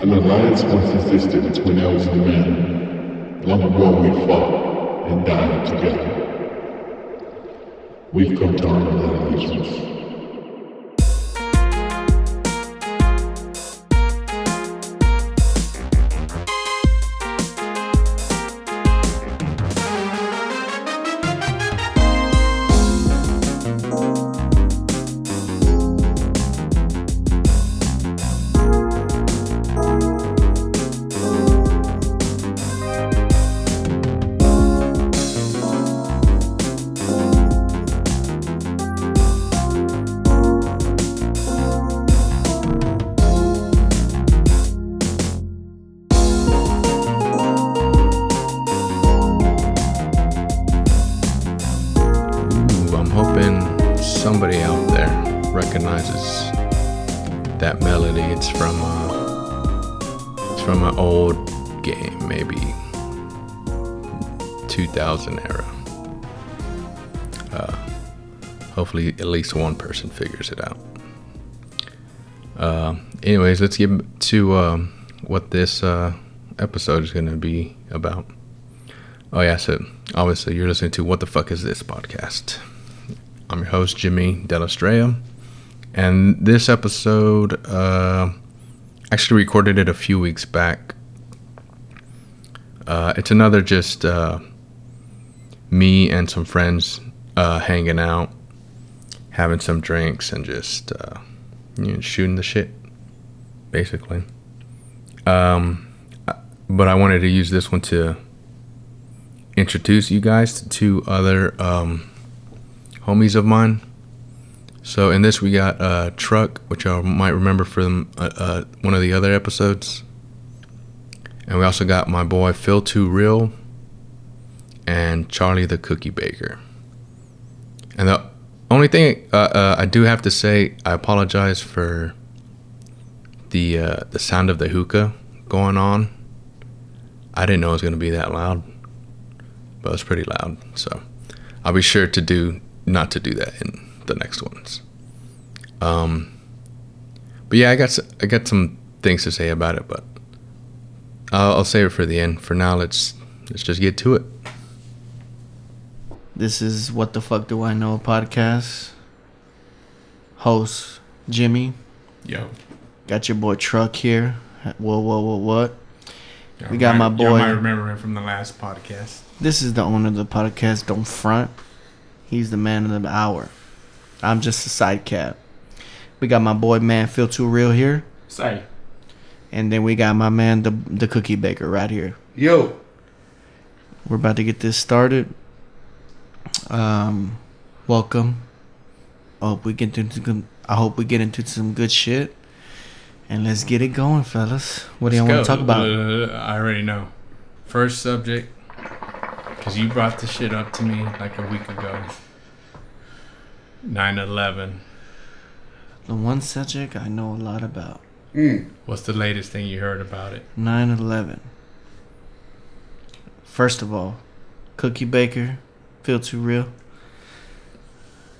An alliance once existed between elves and men. Long ago we fought and died together. We've come to honor that allegiance. One person figures it out. Uh, anyways, let's get to um, what this uh, episode is going to be about. Oh yeah, so obviously you're listening to What the Fuck Is This podcast. I'm your host Jimmy Delastrella, and this episode uh, actually recorded it a few weeks back. Uh, it's another just uh, me and some friends uh, hanging out, having some drinks, and just uh, you know, shooting the shit, basically. Um, but I wanted to use this one to introduce you guys to other um, homies of mine. So in this we got uh, Truck, which I might remember from uh, uh, one of the other episodes, and we also got my boy Phil Too Real and Charlie the Cookie Baker. And the only thing uh, uh, I do have to say, I apologize for the uh, the sound of the hookah going on. I didn't know it was gonna be that loud but it's pretty loud. So I'll be sure to do not to do that in the next ones. Um, but yeah, I got I got some things to say about it, but I'll, I'll save it for the end. For now, let's let's just get to it. This is What the Fuck Do I Know podcast. Host Jimmy. Yo, Got your boy Truck here. Whoa, whoa, whoa, what? We got my boy- You might remember him from the last podcast. This is the owner of the podcast. Don't front. He's the man of the hour. I'm just a side cap. We got my boy man Phil Too Real here. Say, And then we got my man the the cookie baker right here. Yo, We're about to get this started. Um, welcome. I hope we get into some, I hope we get into some good shit. And let's get it going, fellas. What do you want to talk about? Uh, I already know. First subject, because you brought the shit up to me like a week ago. 9 11. The one subject I know a lot about. mm, What's the latest thing you heard about it? 9/11. First of all, Cookie Baker, Phil Too Real.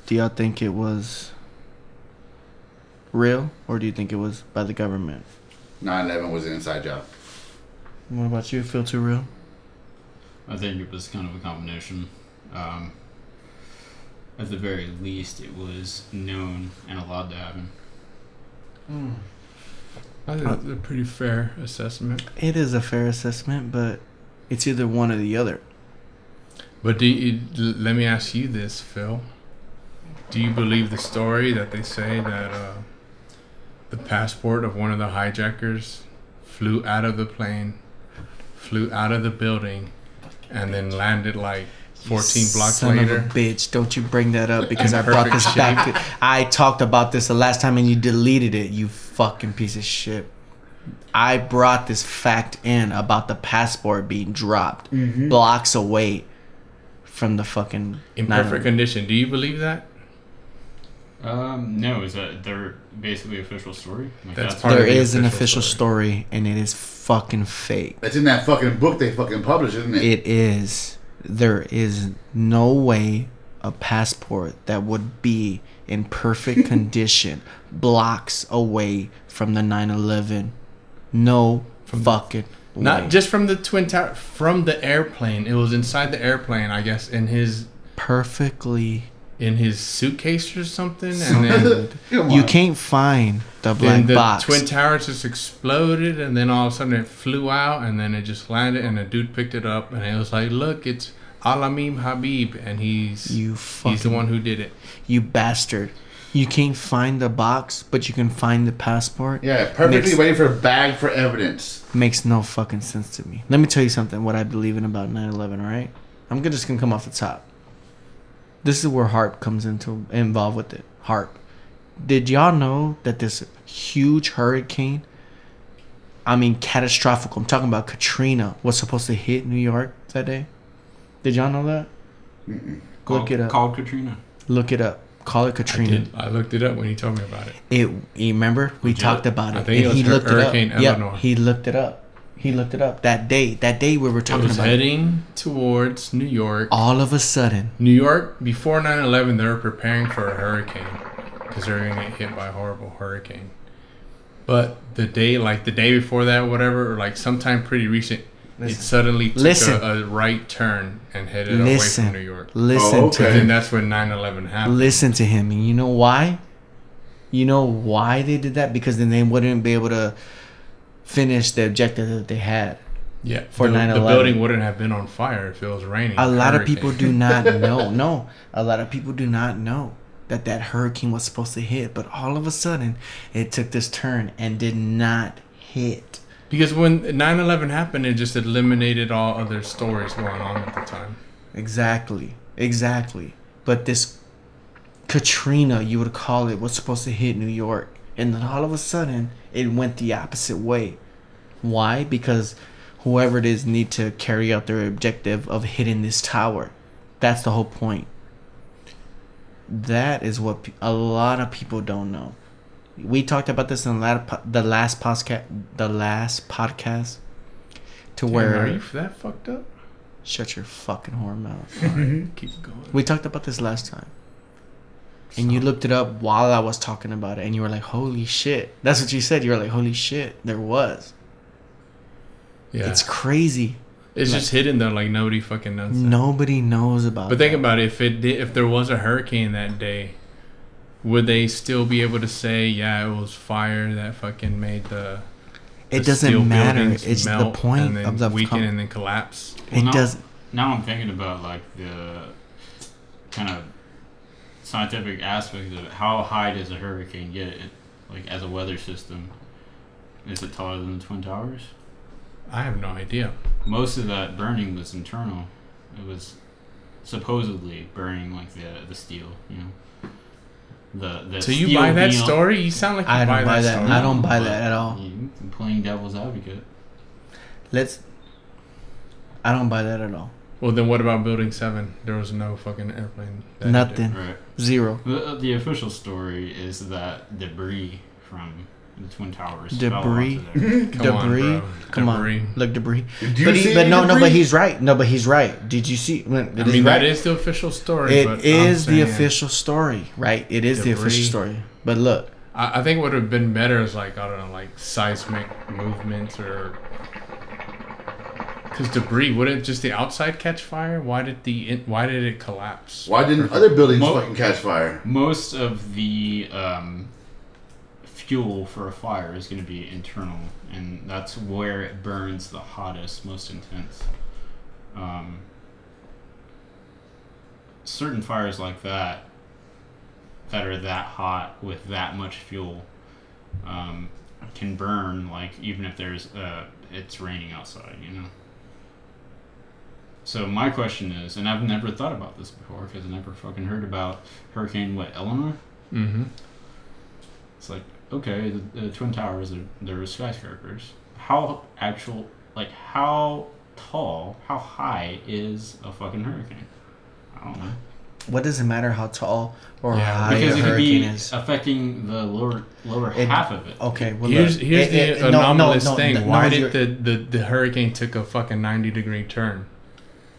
Do y'all think it was real, or do you think it was by the government? 9/11 was an inside job. What about you? Phil Too Real? I think it was kind of a combination. Um, at the very least, it was known and allowed to happen. I think that's a pretty fair assessment. It is a fair assessment, but it's either one or the other. But do you, let me ask you this, Phil. Do you believe the story that they say that uh, the passport of one of the hijackers flew out of the plane, flew out of the building, and then landed like 14 blocks Son later? of a bitch! Don't you bring that up because I brought this shape. back. I talked about this the last time and you deleted it. You fucking piece of shit. I brought this fact in about the passport being dropped blocks away from the fucking In nine- perfect condition. Do you believe that? Um, no, is that their basically official story? Like, That's part There of the is an official official story. and it is fucking fake. That's in that fucking book they fucking published, isn't it? It is. There is no way a passport that would be in perfect condition blocks away from the 9/11 No fucking Not way. just from the twin tower, from the airplane. It was inside the airplane, I guess, in his perfectly. in his suitcase or something, and then You on. can't find the then black the box. twin towers just exploded, and then all of a sudden it flew out, and then it just landed, and a dude picked it up, and it was like, "Look, it's Alamim Habib," and he's you fucking he's the one who did it. you bastard. You can't find the box, but you can find the passport. Yeah, perfectly Makes- waiting for a bag for evidence. Makes no fucking sense to me. Let me tell you something. What I believe in about 9/11. All right, I'm gonna- just gonna come off the top. This is where HAARP comes into involved with it. HAARP. Did y'all know that this huge hurricane? I mean, catastrophic. I'm talking about Katrina was supposed to hit New York that day. Did y'all know that? Look Called- it up. Called Katrina. Look it up. Call it I, Katrina. did, I looked it up when he told me about it. It. You remember we talked about it. I think it was he looked Hurricane it up. Eleanor. Yeah, he looked it up. He looked it up that day. That day we were It talking was about. it. heading towards New York. All of a sudden, New York before 9/11, they were preparing for a hurricane because they were gonna get hit by a horrible hurricane. But the day, like the day before that, whatever, or like sometime pretty recent, it suddenly took Listen. a, a right turn and headed listen, away from New York. listen Oh, to him. And that's when 9/11 happened. Listen to him. And you know why? You know why they did that? Because then they wouldn't be able to finish the objective that they had. yeah, for the, the 9/11. the building wouldn't have been on fire if it was raining. A lot of people do not know. No, a lot of people do not know that that hurricane was supposed to hit, but all of a sudden it took this turn and did not hit. Because when 9/11 happened, it just eliminated all other stories going on at the time. Exactly. Exactly. But this Katrina, you would call it, was supposed to hit New York. And then all of a sudden, it went the opposite way. Why? Because whoever it is need to carry out their objective of hitting this tower. That's the whole point. That is what a lot of people don't know. We talked about this in the last, po- the last podcast. The last podcast, to Damn, where are you that fucked up? shut your fucking whore mouth. Alright, mm-hmm. keep going. We talked about this last time. And you looked it up while I was talking about it, and you were like, "Holy shit!" That's what you said. You were like, "Holy shit!" There was. Yeah, It's crazy. It's just hidden though, like nobody fucking knows. that. Nobody knows about. But think that. about it. If it did, if there was a hurricane that day, would they still be able to say, "Yeah, it was fire that fucking made the"? it the steel doesn't matter. buildings It's the melt point and then of the weaken com- and then collapse. It now, does. Now I'm thinking about like the kind of scientific aspect of it. How high does a hurricane get? It, like as a weather system, is it taller than the twin towers? I have no idea. Most of that burning was internal. It was supposedly burning like the the steel. You know. The, the So you buy that being- story? You sound like you I buy don't buy that. story. I don't buy but that at all. I'm playing devil's advocate. Let's. I don't buy that at all. Well, then what about Building Seven? There was no fucking airplane. that. Nothing. Right. Zero. The, the official story is that debris from the twin towers Debris? fell. Come on, debris. bro. Come Debris. on. Look, debris. Do you But, he, but any no, no. But he's right. No, but he's right. Did you see? When, I mean, right. that is the official story. It but is the official story, right? It is the official story. But look, I, I think what would have been better is like I don't know, like seismic movements or because debris wouldn't just the outside catch fire. Why did the in, why did it collapse? Why didn't other buildings Mo- fucking catch fire? Most of the um, fuel for a fire is going to be internal, and that's where it burns the hottest, most intense. Um, certain fires like that, that are that hot with that much fuel, um, can burn like even if there's uh, it's raining outside, you know. So my question is, and I've never thought about this before because I never fucking heard about Hurricane what Eleanor. Mm-hmm. It's like okay, the, the twin towers are they're skyscrapers. How actual like how tall, how high is a fucking hurricane? I don't know. what does it matter how tall or Yeah, high because a it could be is? affecting the lower lower It- half of it. Okay, well, Here's look, here's it- the it- no, no, anomalous no, thing. no, Why you're- did the, the the hurricane took a fucking ninety degree turn?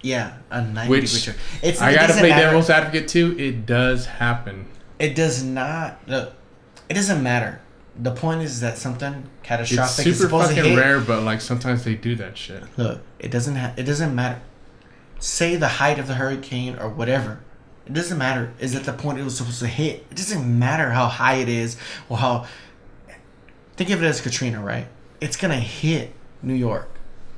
yeah a ninety Which- degree turn. It's I gotta doesn't play matter. devil's advocate too. It does happen. It does not look. It doesn't matter. The point is that something It's catastrophic is super supposed to fucking hit. rare, but like sometimes they do that shit. Look, it doesn't ha- it doesn't matter. Say the height of the hurricane or whatever. It doesn't matter. Is at the point it was supposed to hit. It doesn't matter how high it is or how. Think of it as Katrina, right? It's gonna hit New York.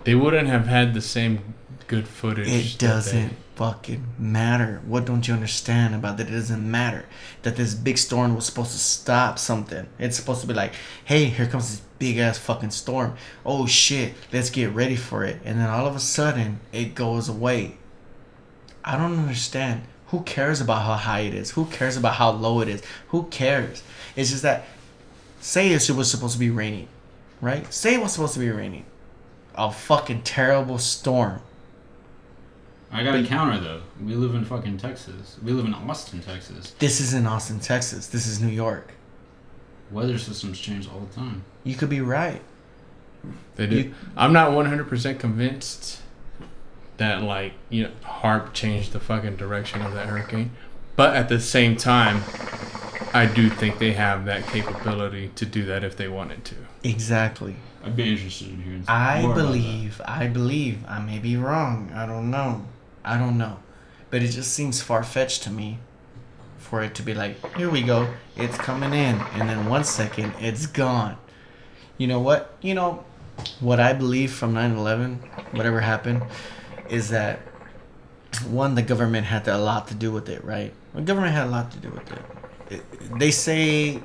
They wouldn't have had the same good footage. It doesn't fucking matter. What don't you understand about that? It doesn't matter that this big storm was supposed to stop something. It's supposed to be like, hey, here comes this big ass fucking storm. Oh shit, let's get ready for it. And then all of a sudden, it goes away. I don't understand. Who cares about how high it is? Who cares about how low it is? Who cares? It's just that, say it was supposed to be raining, right? Say it was supposed to be raining. A fucking terrible storm. I got a counter though. We live in fucking Texas. We live in Austin, Texas. This is in Austin, Texas. This is New York. Weather systems change all the time. You could be right. They do. You- I'm not 100% convinced that like you know HAARP changed the fucking direction of that hurricane, but at the same time, I do think they have that capability to do that if they wanted to. Exactly. I'd be interested in hearing. I more about that. believe, I believe, I may be wrong. I don't know. I don't know. But it just seems far fetched to me for it to be like, here we go, it's coming in. And then one second, it's gone. You know what? You know, what I believe from 9 11, whatever happened, is that one, the government had a lot to do with it, right? The government had a lot to do with it. it they say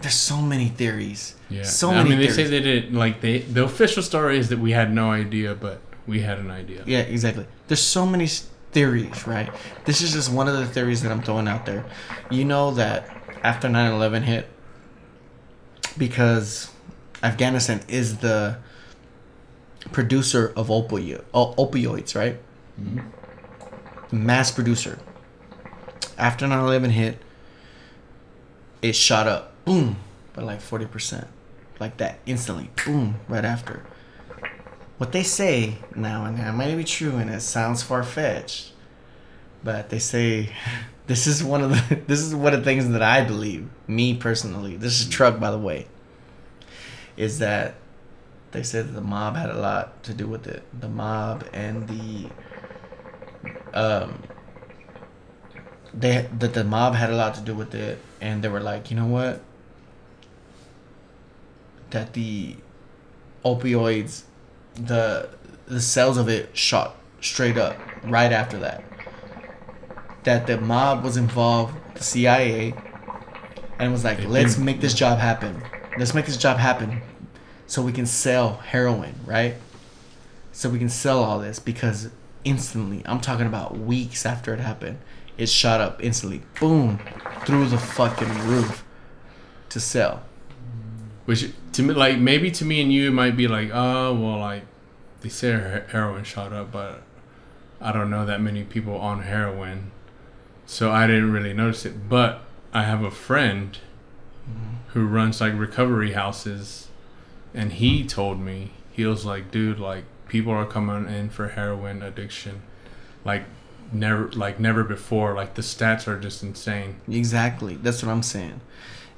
there's so many theories. Yeah. So I many mean, they theories. say they did like they the official story is that we had no idea, but we had an idea. Yeah, exactly. There's so many theories, right? This is just one of the theories that I'm throwing out there. You know that after 9/11 hit because Afghanistan is the producer of opioid, oh, opioids, right? Mm-hmm. Mass producer. After 9/11 hit, it shot up, boom, by like 40%. Like that instantly, boom, right after what they say now, and it might be true, and it sounds far fetched, but they say this is one of the this is one of the things that I believe, me personally. This is a truck, by the way. Is that they said that the mob had a lot to do with it. The mob and the um they that the mob had a lot to do with it, and they were like, you know what? That the opioids the the sales of it shot straight up right after that. That the mob was involved, the CIA, and was like, let's make this job happen. Let's make this job happen, so we can sell heroin, right? So we can sell all this because instantly, I'm talking about weeks after it happened, it shot up instantly, boom, through the fucking roof to sell. Which to me, like maybe to me and you, it might be like, oh well, like they say her- heroin shot up, but I don't know that many people on heroin, so I didn't really notice it. But I have a friend mm-hmm. who runs like recovery houses, and he told me he was like, dude, like people are coming in for heroin addiction, like never, like never before. Like the stats are just insane. Exactly, that's what I'm saying.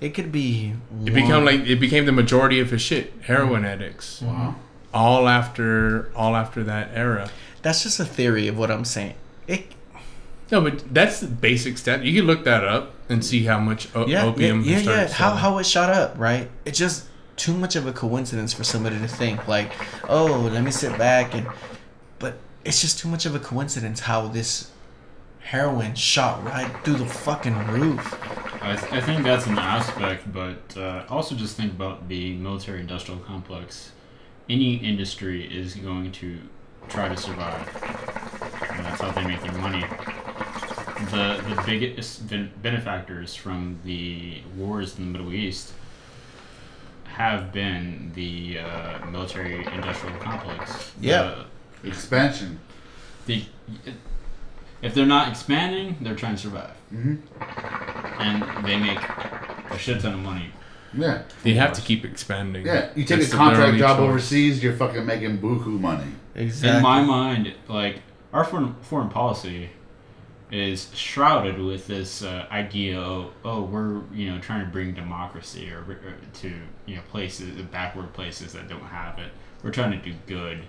It could be. It became like it became the majority of his shit. Heroin mm-hmm. addicts. Wow. Mm-hmm. all after all after that era. That's just a theory of what I'm saying. It, No, but that's the basic stat. You can look that up and see how much o- yeah, opium. yeah, yeah, yeah. How how it shot up, right? It's just too much of a coincidence for somebody to think like, oh, let me sit back and. But it's just too much of a coincidence how this heroin shot right through the fucking roof. I, th- I think that's an aspect, but uh, also just think about the military industrial complex. Any industry is going to try to survive. And that's how they make their money. The, the biggest ben- benefactors from the wars in the Middle East have been the uh, military industrial complex. Yeah. Expansion. The, the, if they're not expanding, they're trying to survive. hmm And they make a shit ton of money. Yeah. They have to keep expanding. Yeah. You take That's a contract job choice. overseas, you're fucking making buku money. Exactly. In my mind, like our foreign foreign policy is shrouded with this uh, idea of oh we're you know trying to bring democracy or, or to you know places backward places that don't have it. We're trying to do good.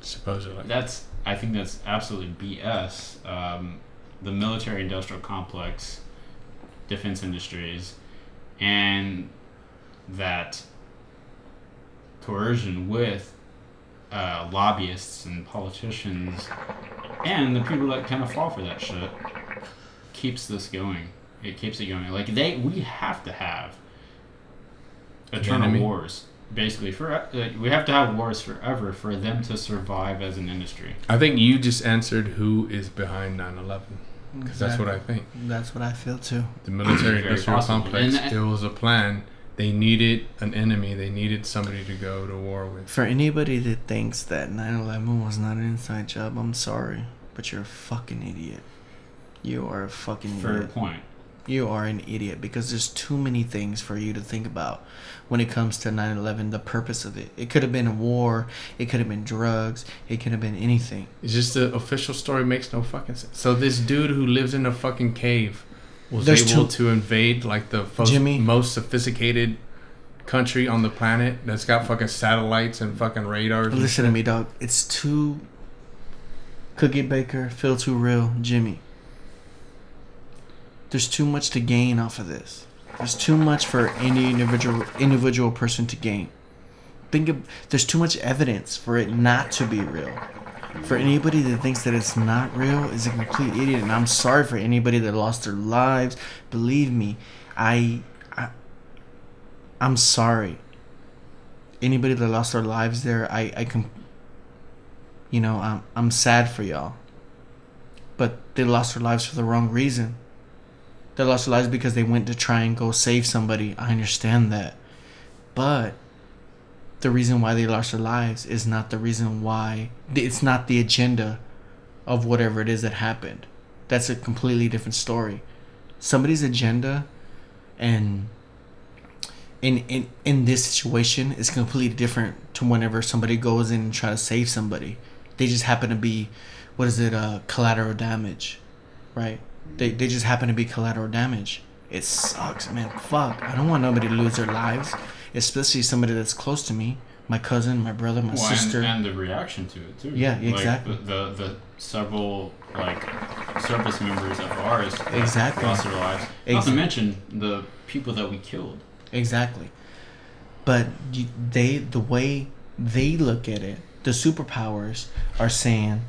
Supposedly. That's I think that's absolutely BS. Um, the military industrial complex, defense industries, and that coercion with uh, lobbyists and politicians and the people that kind of fall for that shit keeps this going. It keeps it going. Like they, we have to have eternal wars. Basically, for uh, we have to have wars forever for them to survive as an industry. I think you just answered who is behind 9/11 because that's what I think. That's what I feel too. The military industrial complex. And- It was a plan. They needed an enemy. They needed somebody to go to war with. For anybody that thinks that 9/11 was not an inside job, I'm sorry, but you're a fucking idiot. You are a fucking Fair idiot. point. You are an idiot because there's too many things for you to think about when it comes to 9/11. The purpose of it. It could have been a war. It could have been drugs. It could have been anything. It's just the official story makes no fucking sense. So this dude who lives in a fucking cave was There's able two- to invade like the fo- Jimmy. most sophisticated country on the planet that's got fucking satellites and fucking radars. Listen to me, dog. It's too. Cookie Baker, Phil Too Real, Jimmy. There's too much to gain off of this. There's too much for any individual individual person to gain. Think of there's too much evidence for it not to be real. For anybody that thinks that it's not real is a complete idiot, and I'm sorry for anybody that lost their lives. Believe me, I, I I'm sorry. Anybody that lost their lives there, I I can. You know, I'm I'm sad for y'all. But they lost their lives for the wrong reason. They lost their lives because they went to try and go save somebody. I understand that. But the reason why they lost their lives is not the reason why it's not the agenda of whatever it is that happened. That's a completely different story. Somebody's agenda and in in in this situation is completely different to whenever somebody goes in and try to save somebody. They just happen to be what is it, uh collateral damage. Right? They they just happen to be collateral damage. It sucks, man. Fuck. I don't want nobody to lose their lives. Especially somebody that's close to me. My cousin, my brother, my Well, sister. and, and the reaction to it too. Yeah, Like, exactly. the, the the several like service members of ours Exactly. lost their lives. Not to mention the people that we killed. Exactly. But you, they, the way they look at it, the superpowers are saying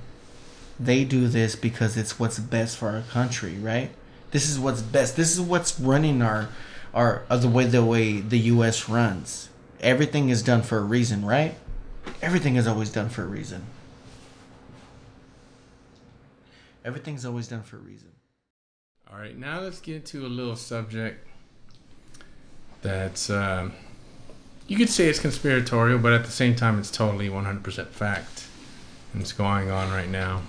they do this because it's what's best for our country, right? This is what's best. This is what's running our, our, uh, the way the way the U.S. runs. Everything is done for a reason, right? Everything is always done for a reason. Everything's always done for a reason. All right, now let's get into a little subject that's um, you could say it's conspiratorial, but at the same time, it's totally 100% fact, and it's going on right now.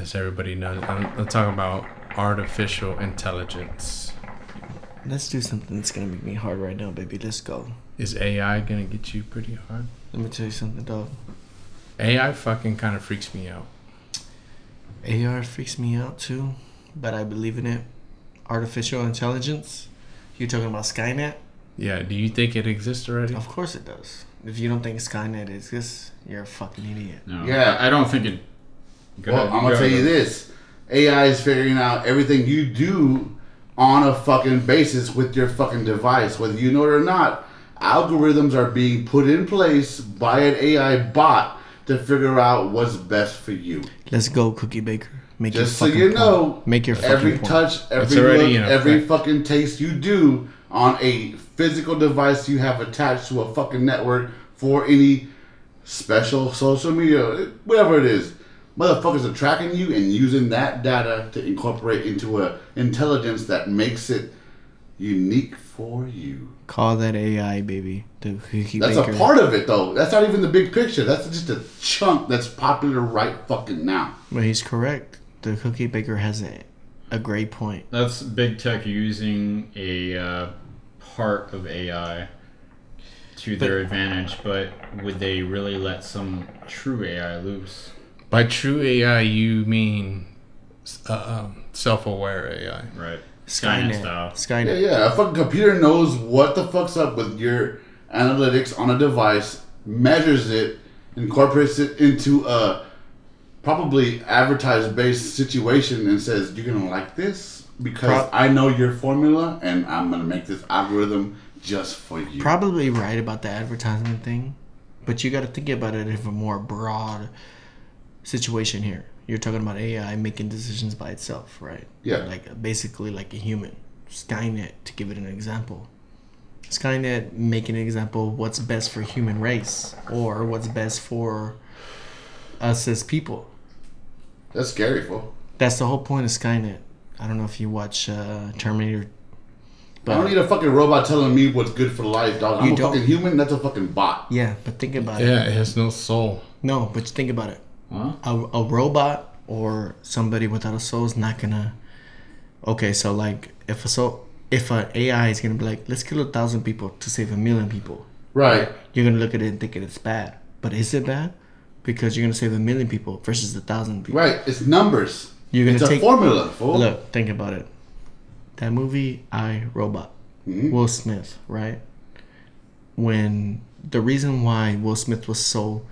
As everybody knows, I'm, I'm talking about artificial intelligence. Let's do something that's gonna make me hard right now, baby. Let's go. Is AI gonna get you pretty hard? Let me tell you something, dog. AI fucking kind of freaks me out. AR freaks me out too, but I believe in it. Artificial intelligence. You're talking about Skynet? Yeah, do you think it exists already? Of course it does. If you don't think Skynet exists, you're a fucking idiot. No, Yeah. I, I don't think it. Go well, ahead, I'm gonna go tell you this: AI is figuring out everything you do on a fucking basis with your fucking device, whether you know it or not. Algorithms are being put in place by an AI bot to figure out what's best for you. Let's go, Cookie Baker. Make Just so your fucking you point. know, Make your fucking every point. touch, every look, every effect. fucking taste you do on a physical device you have attached to a fucking network for any special social media, whatever it is. Motherfuckers are tracking you and using that data to incorporate into a intelligence that makes it unique for you. Call that AI, baby. That's a part of it though. That's not even the big picture. That's just a chunk that's popular right fucking now. But he's correct. The Cookie Baker has a, a great point. That's big tech using a uh, part of AI to their advantage, but would they really let some true AI loose? By true AI, you mean uh, um, self-aware AI. Right. Skynet. Skynet style. Skynet. Yeah, yeah. A fucking computer knows what the fuck's up with your analytics on a device, measures it, incorporates it into a probably advertised based situation, and says, You're gonna like this because Pro- I know your formula and I'm gonna make this algorithm just for you. Probably right about the advertisement thing, but you got to think about it in a more broad situation here. You're talking about AI making decisions by itself, right? Yeah. Like basically like a human. Skynet, to give it an example. Skynet making an example of what's best for human race or what's best for us as people. That's scary, fool. That's the whole point of Skynet. I don't know if you watch uh, Terminator, I don't need a fucking robot telling me what's good for life, dog. I'm You a don't- fucking human. That's a fucking bot. yeah, but think about it. Yeah, it has no soul. No, but think about it. Huh? a, a robot or somebody without a soul is not gonna okay so like if a soul if an ai is gonna be like let's kill a thousand people to save a million people Right. you're gonna look at it and think it's bad but is it bad because you're gonna save a million people versus a thousand people Right. It's numbers. You're gonna it's take- a formula, fool. look think about it that movie i robot Mhm. will smith right when the reason why will smith was so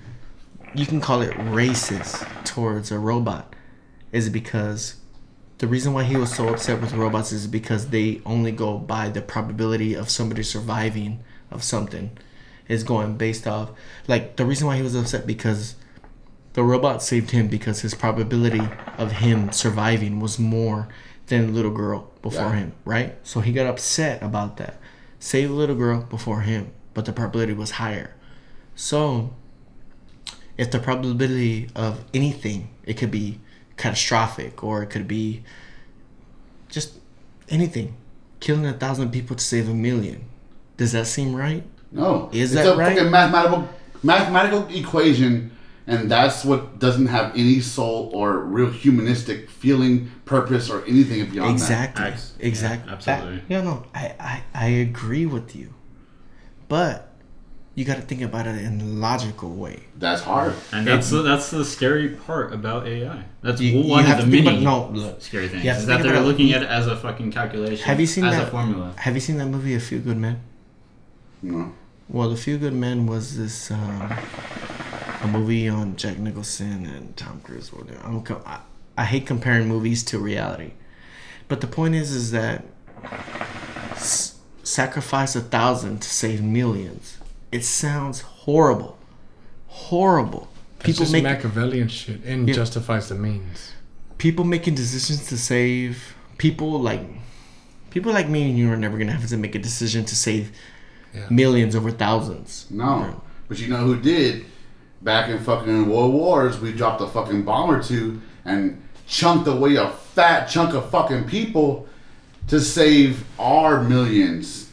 you can call it racist towards a robot is because the reason why he was so upset with robots is because they only go by the probability of somebody surviving of something is going based off like the reason why he was upset because the robot saved him because his probability of him surviving was more than the little girl before Yeah. him right? So he got upset about that. Save the little girl before him but the probability was higher. So if the probability of anything, it could be catastrophic or it could be just anything, killing a thousand people to save a million. Does that seem right? No. Is it's that a right? fucking mathematical mathematical equation and that's what doesn't have any soul or real humanistic feeling, purpose, or anything beyond exactly. Ex- exactly. yeah, absolutely. That- yeah, no, I, I, I agree with you. But you got to think about it in a logical way. That's hard. And that's the, that's the scary part about AI. That's You, you one have of the think many about, no, look. scary things. You have Is that they're looking at it as a fucking calculation. Have you seen as that a formula? Have you seen that movie, A Few Good Men? No. Well, The Few Good Men was this um, a movie on Jack Nicholson and Tom Cruise. I'm, co- I, I hate comparing movies to reality, but the point is, is that s- sacrifice a thousand to save millions. It sounds horrible, horrible. It's People just make Machiavellian shit and Yeah. justifies the means. people making decisions to save people like people like me and you are never gonna have to make a decision to save Yeah. millions over thousands. No. But you know who did? Back in fucking World Wars, we dropped a fucking bomb or two and chunked away a fat chunk of fucking people to save our millions.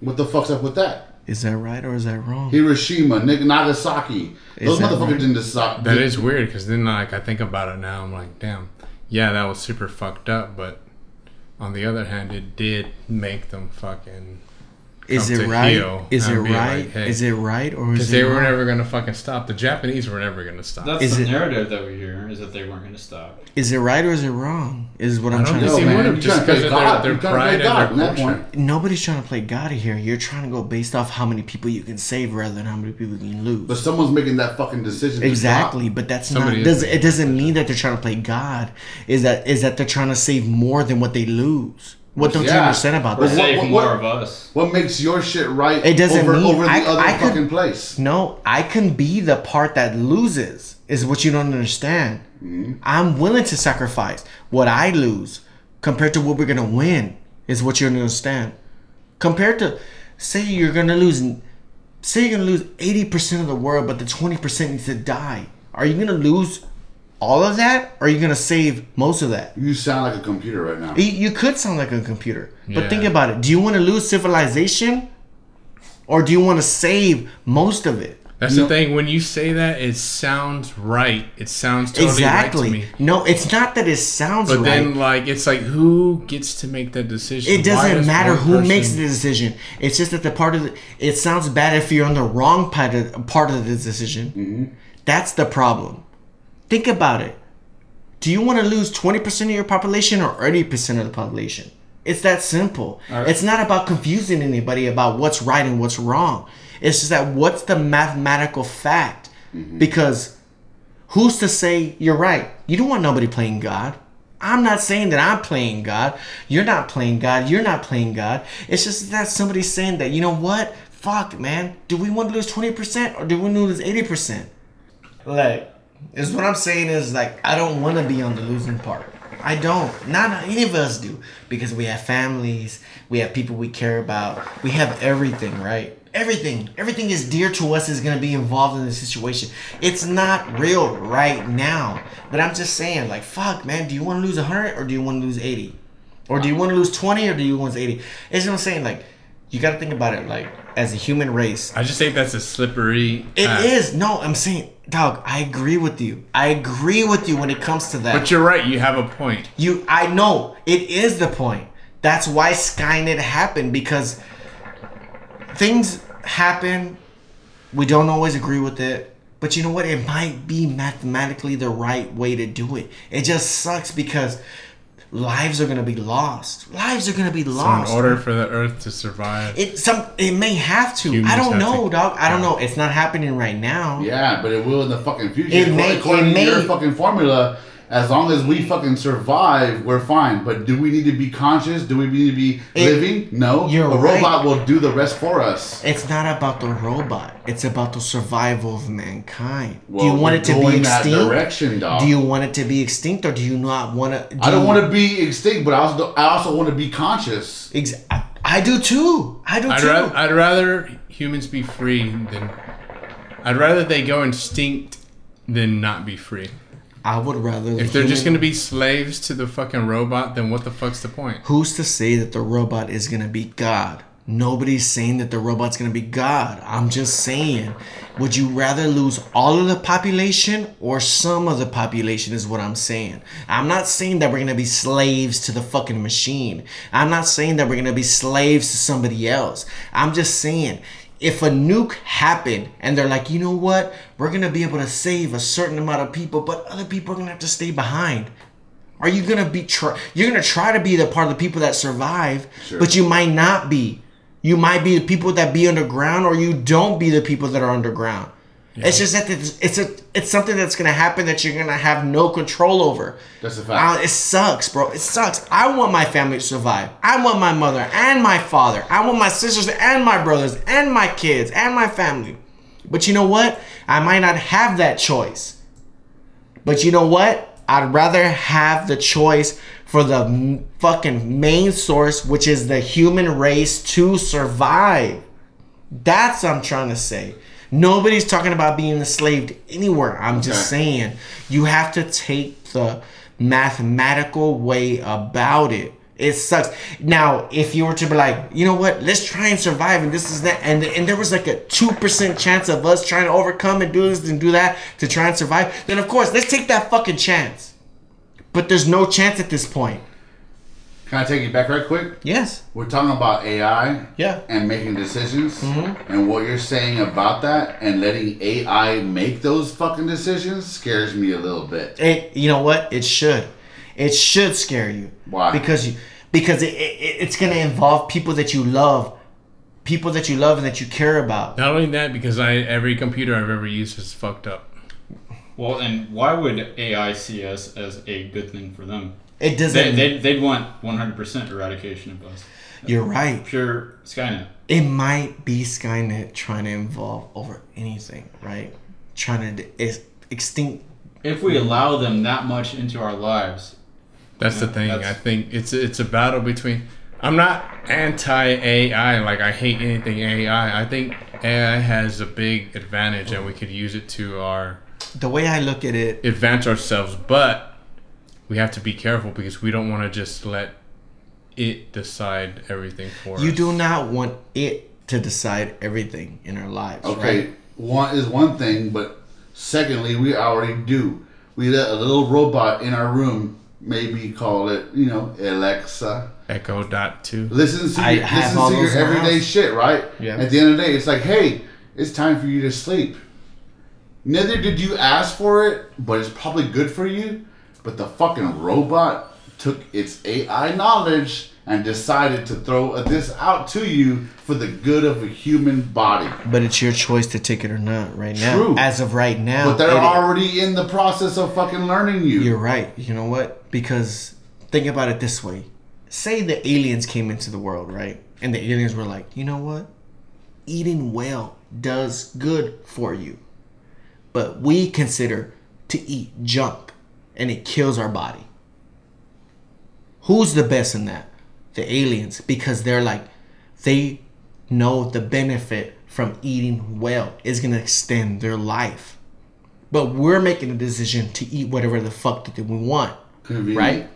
What the fuck's up with that? Is that right or is that wrong? Hiroshima, Nagasaki. Is Those motherfuckers right? didn't decide. That is weird because then, like, I think about it now. I'm like, damn, yeah, that was super fucked up. But on the other hand, it did make them fucking. Is it right? Is it and be like, right? hey. Is it right or Because is they were wrong? never gonna fucking stop. The Japanese were never gonna stop. That's Is the it- narrative that we hear is that they weren't going to stop. Is it right or is it wrong? Is what I I'm don't trying to think No, say. they man, would have just trying to because play of their, God. their You trying pride play and their culture. Nobody's trying to play God here. You're trying to go based off how many people you can save rather than how many people you can lose. But someone's making that fucking decision. Exactly, stop. but that's Somebody not. Does, it doesn't mean that they're trying to play God. Is that is that they're trying to save more than what they lose? What don't you understand about Or But that? what- what- more of us. What makes your shit right It doesn't over, mean- over the I- other I could- fucking place? No, I can be the part that loses. Is what you don't understand. Mm-hmm. I'm willing to sacrifice what I lose compared to what we're gonna win. Is what you don't understand. Compared to, say you're gonna lose, say you're gonna lose eighty percent of the world, but the twenty percent needs to die. Are you gonna lose all of that, or are you gonna save most of that? You sound like a computer right now. You- You could sound like a computer, but Yeah. think about it. Do you want to lose civilization, or do you want to save most of it? That's the thing. When you say that, it sounds right. It sounds totally exactly. right to me. No, it's not that it sounds But right. then, like, it's like who gets to make that decision? it doesn't does matter who person- makes the decision. It's just that the part of the, it sounds bad if you're on the wrong part of, part of the decision. Mm-hmm. That's the problem. Think about it. Do you want to lose 20% of your population or 80% of the population? It's that simple. Alright. It's not about confusing anybody about what's right and what's wrong. It's just that what's the mathematical fact? Mm-hmm. Because who's to say you're right? You don't want nobody playing God. I'm not saying that I'm playing God. You're not playing God. You're not playing God. It's just that somebody's saying that, you know what? Fuck, man. Do we want to lose 20% or do we want to lose 80%? Like, is what I'm saying is like, I don't want to be on the losing part. I don't. Not any of us do. Because we have families, we have people we care about, we have everything, right? Everything. Everything is dear to us is to be involved in the situation. It's not real right now. But I'm just saying, like, fuck, man, do you want to lose 100 or do you want to lose 80? Or do you want to lose 20 or do you want to lose 80? It's what I'm saying, like, you got to think about it, like, as a human race. I just think that's a slippery. It path. is. No, I'm saying, dog, I agree with you. I agree with you when it comes to that. But you're right. You have a point. You, I know it is the point. That's why Skynet happened because things happen. We don't always agree with it, but you know what? It might be mathematically the right way to do it. It just sucks because lives are gonna be lost. Lives are gonna be lost. So lost. in order for the Earth to survive, it some it may have to. I don't know, to- dog. I don't yeah. know. It's not happening right now. Yeah, but it will in the fucking future. It According- may- according it to your fucking formula, as long as we fucking survive, we're fine. But do we need to be conscious? Do we need to be It- living? No. you're a right. robot will do the rest for us. It's not about the robot. It's about the survival of mankind. do you want we're it to going be that extinct? direction, dog. Do you want it to be extinct, or do you not want to? I don't want to be extinct, but I also I also want to be conscious. Ex- I, I do too. I do I'd, too. rather, I'd rather humans be free than. I'd rather they go extinct than not be free. I would rather. If they're just gonna be slaves to the fucking robot, then what the fuck's the point? Who's to say that the robot is gonna be God? Nobody's saying that the robot's gonna be God. I'm just saying, would you rather lose all of the population or some of the population? Is what I'm saying. I'm not saying that we're gonna be slaves to the fucking machine. I'm not saying that we're gonna be slaves to somebody else. I'm just saying. If a nuke happened and they're like, you know what, we're gonna be able to save a certain amount of people, but other people are gonna have to stay behind. Are you gonna be try? You're gonna try to be the part of the people that survive, Sure. but you might not be. You might be the people that be underground, or you don't be the people that are underground. It's just that it's, it's a it's something that's gonna happen that you're gonna have no control over. That's a fact. Uh, it sucks, bro. It sucks. I want my family to survive. I want my mother and my father. I want my sisters and my brothers and my kids and my family. But you know what? I might not have that choice. But you know what? I'd rather have the choice for the m- fucking main source, which is the human race to survive. That's what I'm trying to say. Nobody's talking about being enslaved anywhere. I'm just Okay. saying you have to take the mathematical way about it. It sucks. Now, if you were to be like, you know what, let's try and survive, and this is that, and and there was like a two percent chance of us trying to overcome and do this and do that to try and survive, then of course let's take that fucking chance. But there's no chance at this point. Can I take you back right quick? Yes. We're talking about AI Yeah. and making decisions, Mm-hmm. and what you're saying about that and letting AI make those fucking decisions scares me a little bit. It, you know what? It should. It should scare you. Why? Because you, because it, it, it's gonna involve people that you love, people that you love and that you care about. Not only that, because I every computer I've ever used is fucked up. Well, and why would AI see us as a good thing for them? It doesn't. They, they'd, they'd want 100% eradication of us. you're right. Pure Skynet. It might be Skynet trying to involve over anything, right? Trying to ex- extinct. If we allow them that much into our lives, That's the thing. that's- I think it's it's a battle between. I'm not anti AI. Like I hate anything AI. I think AI has a big advantage, and we could use it to our The way I look at it, advance ourselves. But we have to be careful because we don't want to just let it decide everything for you us. You do not want it to decide everything in our lives. Okay, Right? one is one thing, but secondly, we already do. We let a little robot in our room, maybe call it, you know, Alexa. Echo dot two. Listen to I your, have listens to your those in the everyday house. shit, right? Yeah. At the end of the day, it's like, hey, it's time for you to sleep. Neither did you ask for it, but it's probably good for you. But the fucking robot took its AI knowledge and decided to throw this out to you for the good of a human body. But it's your choice to take it or not right now. True. As of right now. But they're it- already in the process of fucking learning you. You're right. You know what? Because think about it this way. Say the aliens came into the world, right? And the aliens were like, you know what? Eating well does good for you. But we consider to eat junk and it kills our body. Who's the best in that? The aliens. Because they're like, they know the benefit from eating well is to extend their life. But we're making a decision to eat whatever the fuck that we want Convenient. right?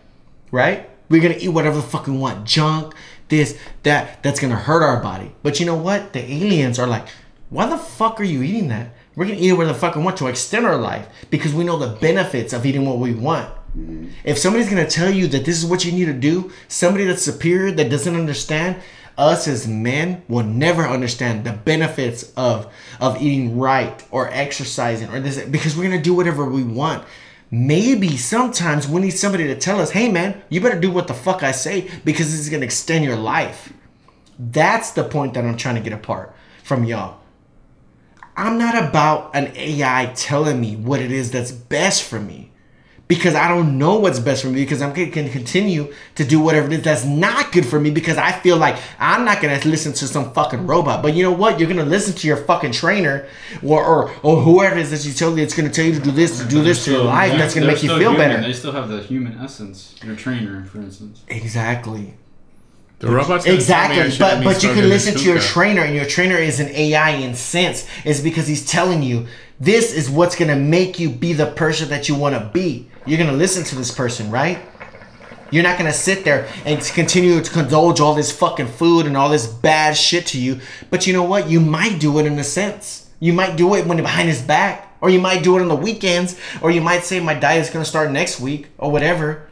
Right? We're gonna eat whatever the fuck we want. Junk, this, that, that's gonna hurt our body. But you know what? The aliens are like, why the fuck are you eating that? We're gonna eat whatever the fuck we want to extend our life because we know the benefits of eating what we want. Mm-hmm. If somebody's gonna tell you that this is what you need to do, somebody that's superior that doesn't understand, us as men will never understand the benefits of of eating right or exercising or this because we're gonna do whatever we want. Maybe sometimes we need somebody to tell us, hey man, you better do what the fuck I say because this is gonna extend your life. That's the point that I'm trying to get apart from y'all. I'm not about an AI telling me what it is that's best for me because I don't know what's best for me because I'm going to continue to do whatever it is that's not good for me because I feel like I'm not going to listen to some fucking robot. But you know what? You're going to listen to your fucking trainer or, or, or whoever it is that you tell you it's going to tell you to do this, to do this to your life. That's going to make you feel human. better. They still have the human essence. Your trainer, for instance. Exactly. The robot's gonna tell me I Exactly, but but you can listen to your trainer, and your trainer is an AI in sense. Is because he's telling you this is what's gonna make you be the person that you want to be. You're gonna listen to this person, right? You're not gonna sit there and continue to indulge all this fucking food and all this bad shit to you. But you know what? You might do it in a sense. You might do it when behind his back, or you might do it on the weekends, or you might say my diet's gonna start next week or whatever.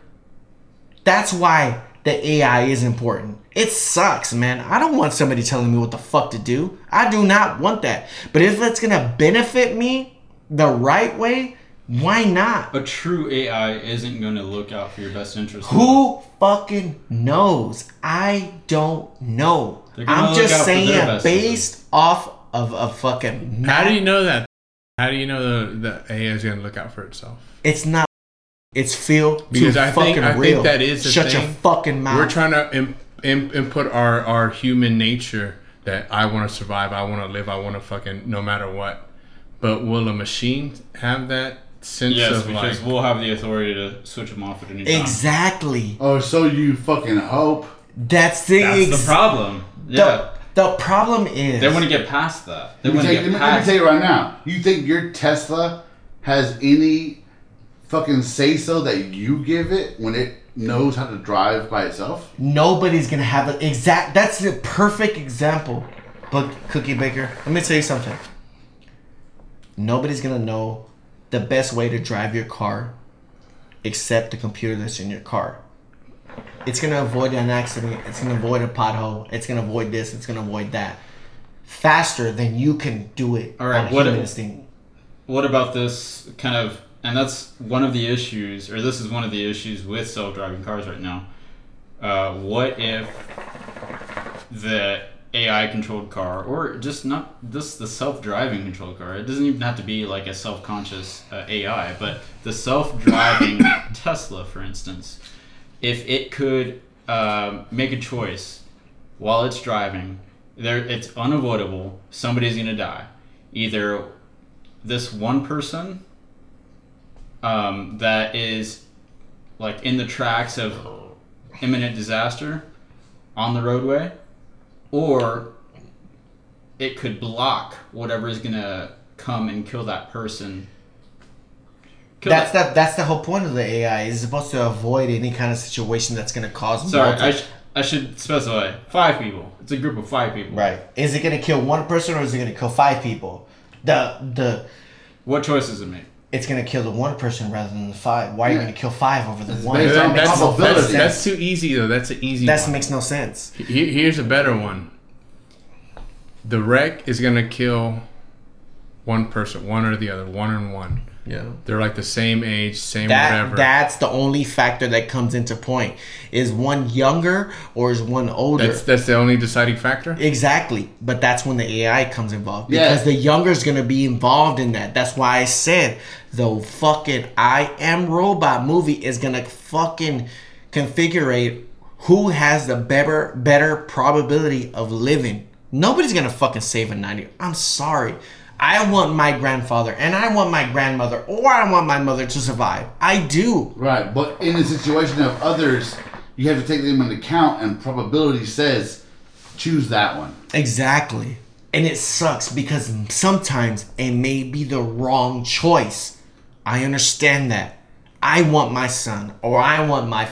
That's why the AI is important. It sucks, man. I don't want somebody telling me what the fuck to do. I do not want that. But if it's gonna benefit me the right way, why not? A true AI isn't going to look out for your best interest. Who fucking knows? I don't know. I'm just saying their best based off of a fucking. How do you know that? How do you know the, the AI is going to look out for itself? It's not. It's feel Because too I think- fucking I think real. that is the Shut your fucking mouth. We're trying to Im- Im- input our, our human nature that I want to survive, I want to live, I want to fucking no matter what. But will a machine have that sense Yes, of because like? we'll have the authority to switch them off at any time. exactly. Oh, so you fucking hope. That's the. That's ex- the problem. Yeah. The, the problem is. They want to get past that. They Let me, want tell to you, get let me tell you right now. You think your Tesla has any fucking say so that you give it when it knows how to drive by itself? nobody's gonna have an exact that's the perfect example but cookie baker let me tell you something nobody's gonna know the best way to drive your car except the computer that's in your car it's gonna avoid an accident it's gonna avoid a pothole it's gonna avoid this it's gonna avoid that faster than you can do it All right, on a what- human instinct. what about this kind of and that's one of the issues or this is one of the issues with self-driving cars right now. Uh, what if the ai controlled car or just not just the self-driving controlled car it doesn't even have to be like a self-conscious uh, ai but the self-driving tesla for instance. If it could um, make a choice while it's driving there it's unavoidable somebody's going to die. Either this one person um, that is like in the tracks of imminent disaster on the roadway, or it could block whatever is gonna come and kill that person. Kill That's that- the that's the whole point of the AI. It's supposed to avoid any kind of situation that's gonna cause Sorry, multi- I, sh- I should specify five people. It's a group of five people. Right. Is it gonna kill one person or is it gonna kill five people? The the What choice does it make? It's gonna kill the one person rather than the five. Why are you Yeah. gonna kill five over the one? based on That makes that's, no that's, sense. that's too easy though. That's an easy. That makes no sense. Here- Here's a better one. The wreck is gonna kill one person, one or the other, one and one. Yeah. They're like the same age, same That whatever. that's the only factor that comes into point. Is one younger or is one older? that's that's the only deciding factor. Exactly, but that's when the AI comes involved Yeah. because the younger is gonna be involved in that. That's why I said the fucking I Am Robot movie is gonna fucking configure who has the better better probability of living. Nobody's gonna fucking save a ninety. I'm sorry. I want my grandfather and I want my grandmother or I want my mother to survive. I do. Right, but in the situation of others, you have to take them into account, and probability says choose that one. Exactly. And it sucks because sometimes it may be the wrong choice. I understand that. I want my son or I want my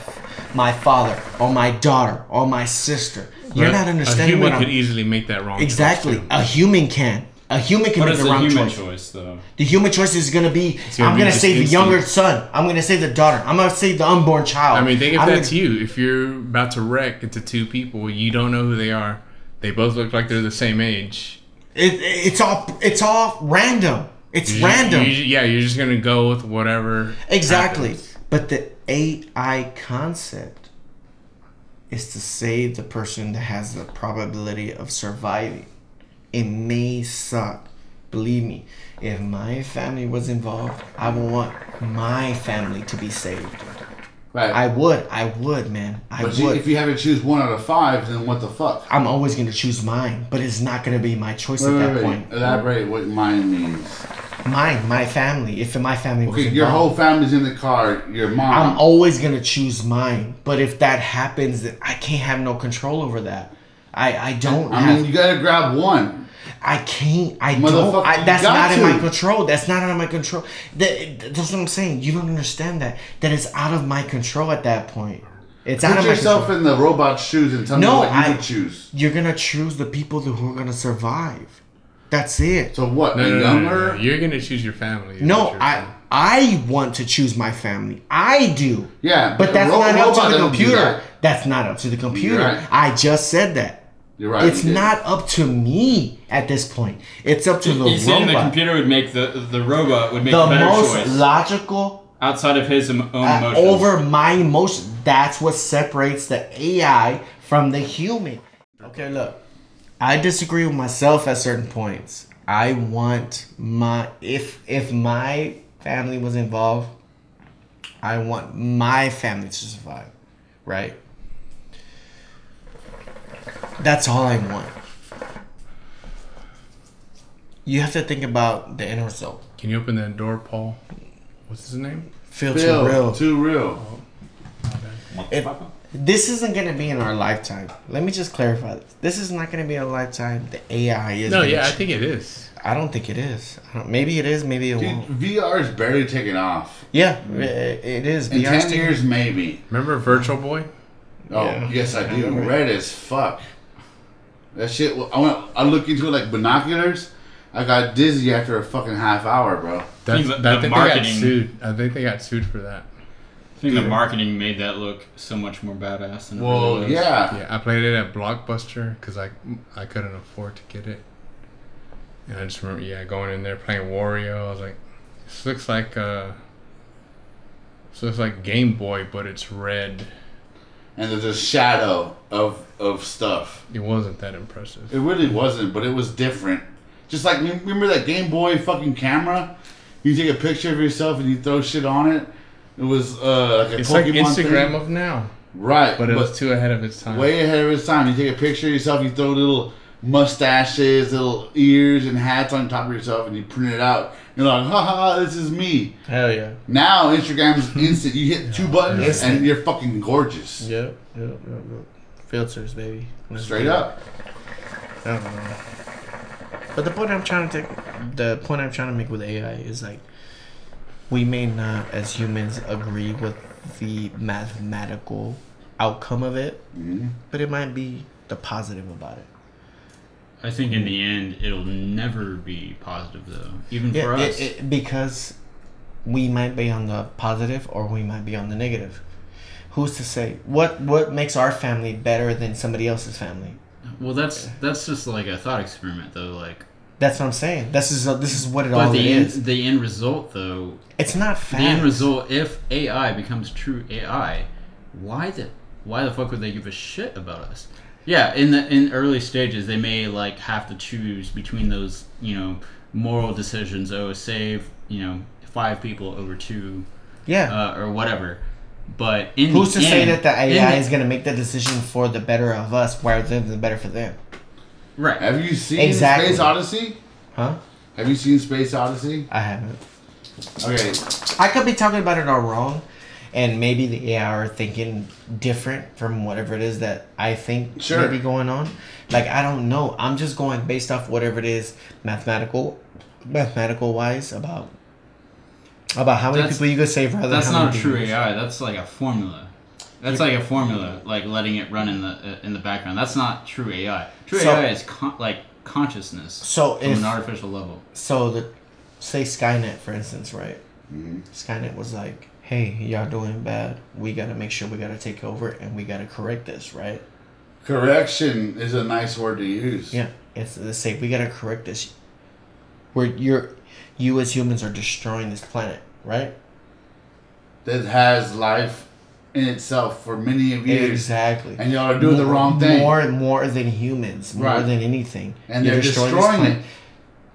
my father or my daughter or my sister. You're But not A understanding human what I'm could easily make that wrong. choice, Exactly. too. A human can. A human can What make is the the wrong human choice. choice, though? The human choice is gonna be gonna I'm be gonna just save the younger son. I'm gonna save the daughter. I'm gonna save the unborn child. I mean, think if I'm that's gonna- you. If you're about to wreck into two people, you don't know who they are. They both look like they're the same age. It, it's all it's all random. It's You- random. you- yeah, you're just gonna go with whatever. Exactly. happens. But the AI concept is to save the person that has the probability of surviving. It may suck. Believe me, if my family was involved, I would want my family to be saved. Right. I would. I would, man. I but you, would. if you have to choose one out of five, then what the fuck? I'm always going to choose mine, but it's not going to be my choice Wait, at that wait. point. Elaborate what mine means. Mine, my family. If my family was Okay, involved. your whole family's in the car. Your mom. I'm always gonna choose mine. But if that happens, I can't have no control over that. I I don't I have. mean, you gotta grab one. I can't. I don't. I, you that's got not in my control. That's not out of my control. That, that's what I'm saying. You don't understand that. That is out of my control at that point. It's out Put of yourself control. in the robot's shoes and tell me No, what you I- would choose. You're gonna choose the people who are gonna survive. That's it. So what? No, no, no, no, younger? no. You're gonna choose your family. No, what I saying. I want to choose my family. I do. Yeah, But a that's ro- not up robot to the computer. that. That's not up to the computer. right. I just said that. You're right. it's not up to me at this point. It's up to the He's saying the computer would make the the robot would make The most choice logical outside of his em- own uh, emotions. over my emotion. That's what separates the AI from the human. Okay, look. I disagree with myself at certain points. I want my if if my family was involved, I want my family to survive, right? That's all I want. You have to think about the end result. Can you open that door, Paul? What's his name? Feel Bill, too real. Too real. If this isn't gonna be in our lifetime, let me just clarify this. This is not gonna be a lifetime. The AI is. No, gonna yeah, I think it is. I don't think it is. Maybe it is. Maybe it Dude, won't. VR is barely taking off. Yeah, i- it is. In VR's ten taking- years, maybe. Remember Virtual Boy? Oh, Yeah. yes, I I do. remember. Red as fuck. That shit. I went. I looked into it like binoculars. I got dizzy after a fucking half hour, bro. That's, the- I the think they got marketing- sued. I think they got sued for that. I think the marketing made that look so much more badass than it Well, really was. yeah. Yeah, I played it at Blockbuster because I I couldn't afford to get it, and I just remember yeah going in there playing Wario. I was like, this looks like uh, this looks like Game Boy, but it's red. And there's a shadow of of stuff. It wasn't that impressive. It really wasn't, but it was different. Just like remember that Game Boy fucking camera? You take a picture of yourself and you throw shit on it. It was uh, like a It's Pokemon like Instagram thing. of now, right? but it was too ahead of its time. way ahead of its time. You take a picture of yourself, you throw little mustaches, little ears, and hats on top of yourself, and you print it out. You're like, ha ha, ha, this is me. Hell yeah. Now Instagram's instant. You hit two buttons Instant. and you're fucking gorgeous. Yep. Yep. Yep. yep. Filters, baby. Let's Straight up. I don't know. But the point I'm trying to take, the point I'm trying to make with AI is like, we may not, as humans, agree with the mathematical outcome of it, Mhm. but it might be the positive about it. I think in the end, it'll never be positive though, even for us. it, it, because we might be on the positive or we might be on the negative. Who's to say? What what makes our family better than somebody else's family? well, that's that's just like a thought experiment though. Like, That's what I'm saying. This is this is what it But all the is. end, the end result, though, It's not the end result, if AI becomes true AI, why the why the fuck would they give a shit about us? Yeah, in the in early stages, they may like have to choose between those, you know, moral decisions. Oh, save, you know, five people over two, Yeah. uh, or whatever. But in Who's the to say that the AI the- is going to make the decision for the better of us rather than the better for them? right? Have you seen Exactly. Space Odyssey? Huh? Have you seen Space Odyssey? I haven't. Okay, I could be talking about it all wrong, and maybe the AI are thinking different from whatever it is that I think Sure. may be going on. Like I don't know. I'm just going based off whatever it is mathematical, mathematical wise about about how many That's- people you could save rather That's than how not a many true AI. That's like a formula. That's like a formula, like letting it run in the uh, in the background. That's not true AI. True So- AI is con- like consciousness So from if an artificial level. so the say Skynet for instance, right? Skynet was like, "Hey, y'all doing bad. We gotta make sure we gotta take over and we gotta correct this, right?" correction is a nice word to use. Yeah, it's they say we gotta correct this. Where you're, you as humans are destroying this planet, right? That has life in itself for many of years, Exactly. and y'all are doing the wrong thing. More, and more than humans, more Right. than anything. and You're they're destroying destroying, it.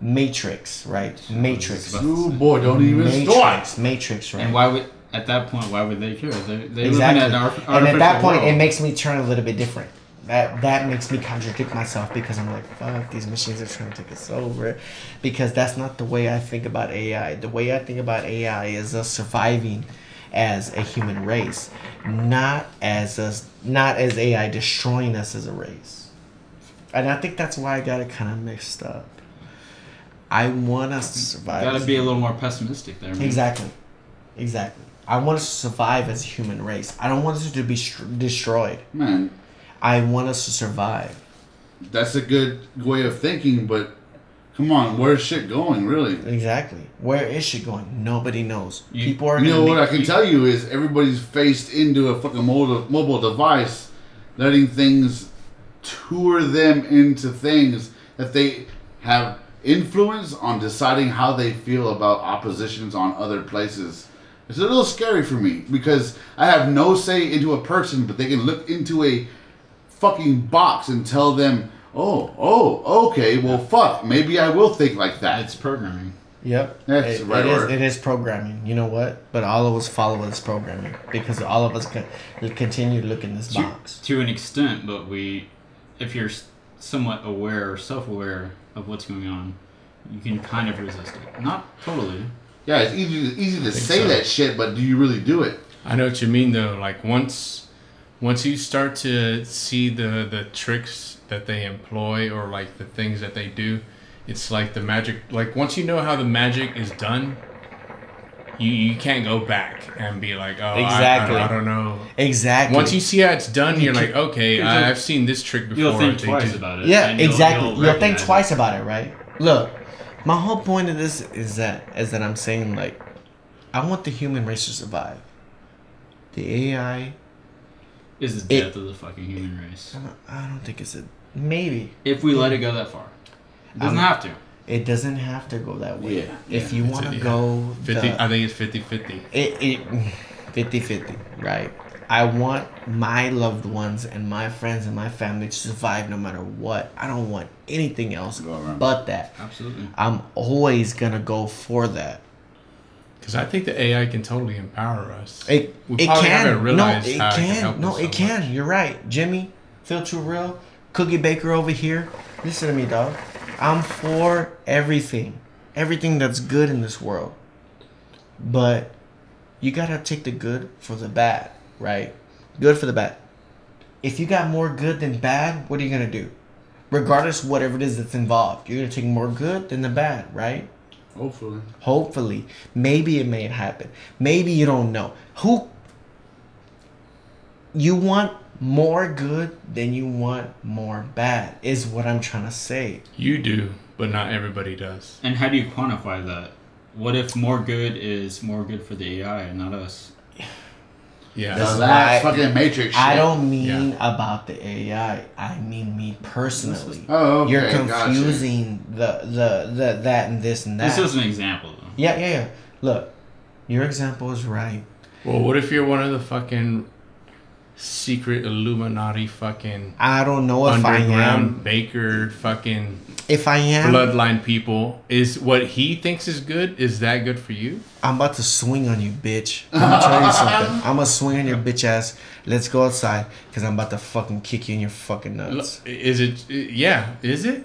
Matrix, right? Matrix. Ooh, boy, don't even start. Matrix. Matrix, right? And why would at that point why would they care? They they exactly. in an arf- and at that point, world. it makes me turn a little bit different. That that makes me contradict myself because I'm like, fuck, these machines are trying to take us over. Because that's not the way I think about AI. The way I think about AI is us surviving as a human race, not as us, not as AI destroying us as a race. And I think that's why I got it kind of mixed up. I want us to survive. gotta be a little more pessimistic there. Man. Exactly. Exactly. I want us to survive as a human race. I don't want us to be str- destroyed. Man, I want us to survive. that's a good way of thinking, but come on, where's shit going, really? Exactly. Where is she going? Nobody knows. You- People are You know gonna what I make- can tell you is everybody's faced into a fucking mobile, mobile device, letting things tour them into things that they have influence on deciding how they feel about oppositions on other places. It's a little scary for me because I have no say into a person, but they can look into a fucking box and tell them, "Oh, oh, okay, well, fuck, maybe I will think like that." It's programming. Yep. That's It- right it is, it is programming. You know what? But all of us follow this programming because all of us can continue to look in this To, box. to an extent, but we, if you're somewhat aware or self-aware of what's going on, you can kind of resist it. Not totally. Yeah, it's easy easy to say so. that shit, but do you really do it? I know what you mean though. Like once, once you start to see the the tricks that they employ or like the things that they do, it's like the magic. Like once you know how the magic is done, you you can't go back and be like, oh, I- Exactly. I, I, don't know. Exactly. Once you see how it's done, you're like, okay, I, I've seen this trick before. You'll think twice about it. Yeah, exactly. you'll You'll, think recognize it. twice about it, right? Look, my whole point of this is that is that I'm saying like, I want the human race to survive. The AI, Is the It- death of the fucking human race. I don't, I don't think it's a maybe. If we let it go that far, it doesn't Um, have to. It doesn't have to go that way. Yeah, if yeah, you want to yeah. go 50, the- I think it's 50-50. it, it 50-50 right i want my loved ones and my friends and my family to survive no matter what. I don't want anything else Go around. but that. Absolutely. i'm always gonna go for that. Because I think the AI can totally empower us. it, We it can. haven't no it can can. no us it so can. much. you're right. Jimmy Phil Too Real. Cookie baker over here. Listen to me dog. I'm for everything. Everything that's good in this world. But you gotta take the good for the bad, right? Good for the bad. If you got more good than bad, what are you gonna do? Regardless, whatever it is that's involved, you're gonna take more good than the bad, right? Hopefully. Hopefully, maybe it may happen. Maybe you don't know. Who? You want more good than you want more bad, is what I'm trying to say. You do, but not everybody does. And how do you quantify that? What if more good is more good for the AI and not us? Yeah, Yeah. This The is last why fucking Matrix shit. I don't mean Yeah. about the AI. I mean me personally. Oh, okay. You're gotcha. confusing the, the the that and this and that. This is an example, though. yeah, yeah, yeah. Look, your example is right. Well, what if you're one of the fucking secret Illuminati fucking I don't know if I am. Baker fucking If I am, bloodline people? Is what he thinks is good? Is that good for you? I'm about to swing on you, bitch. I'm gonna tell you something. I'm gonna swing on your bitch ass. Let's go outside, cause I'm about to fucking kick you in your fucking nuts. Is it? Yeah. Is it?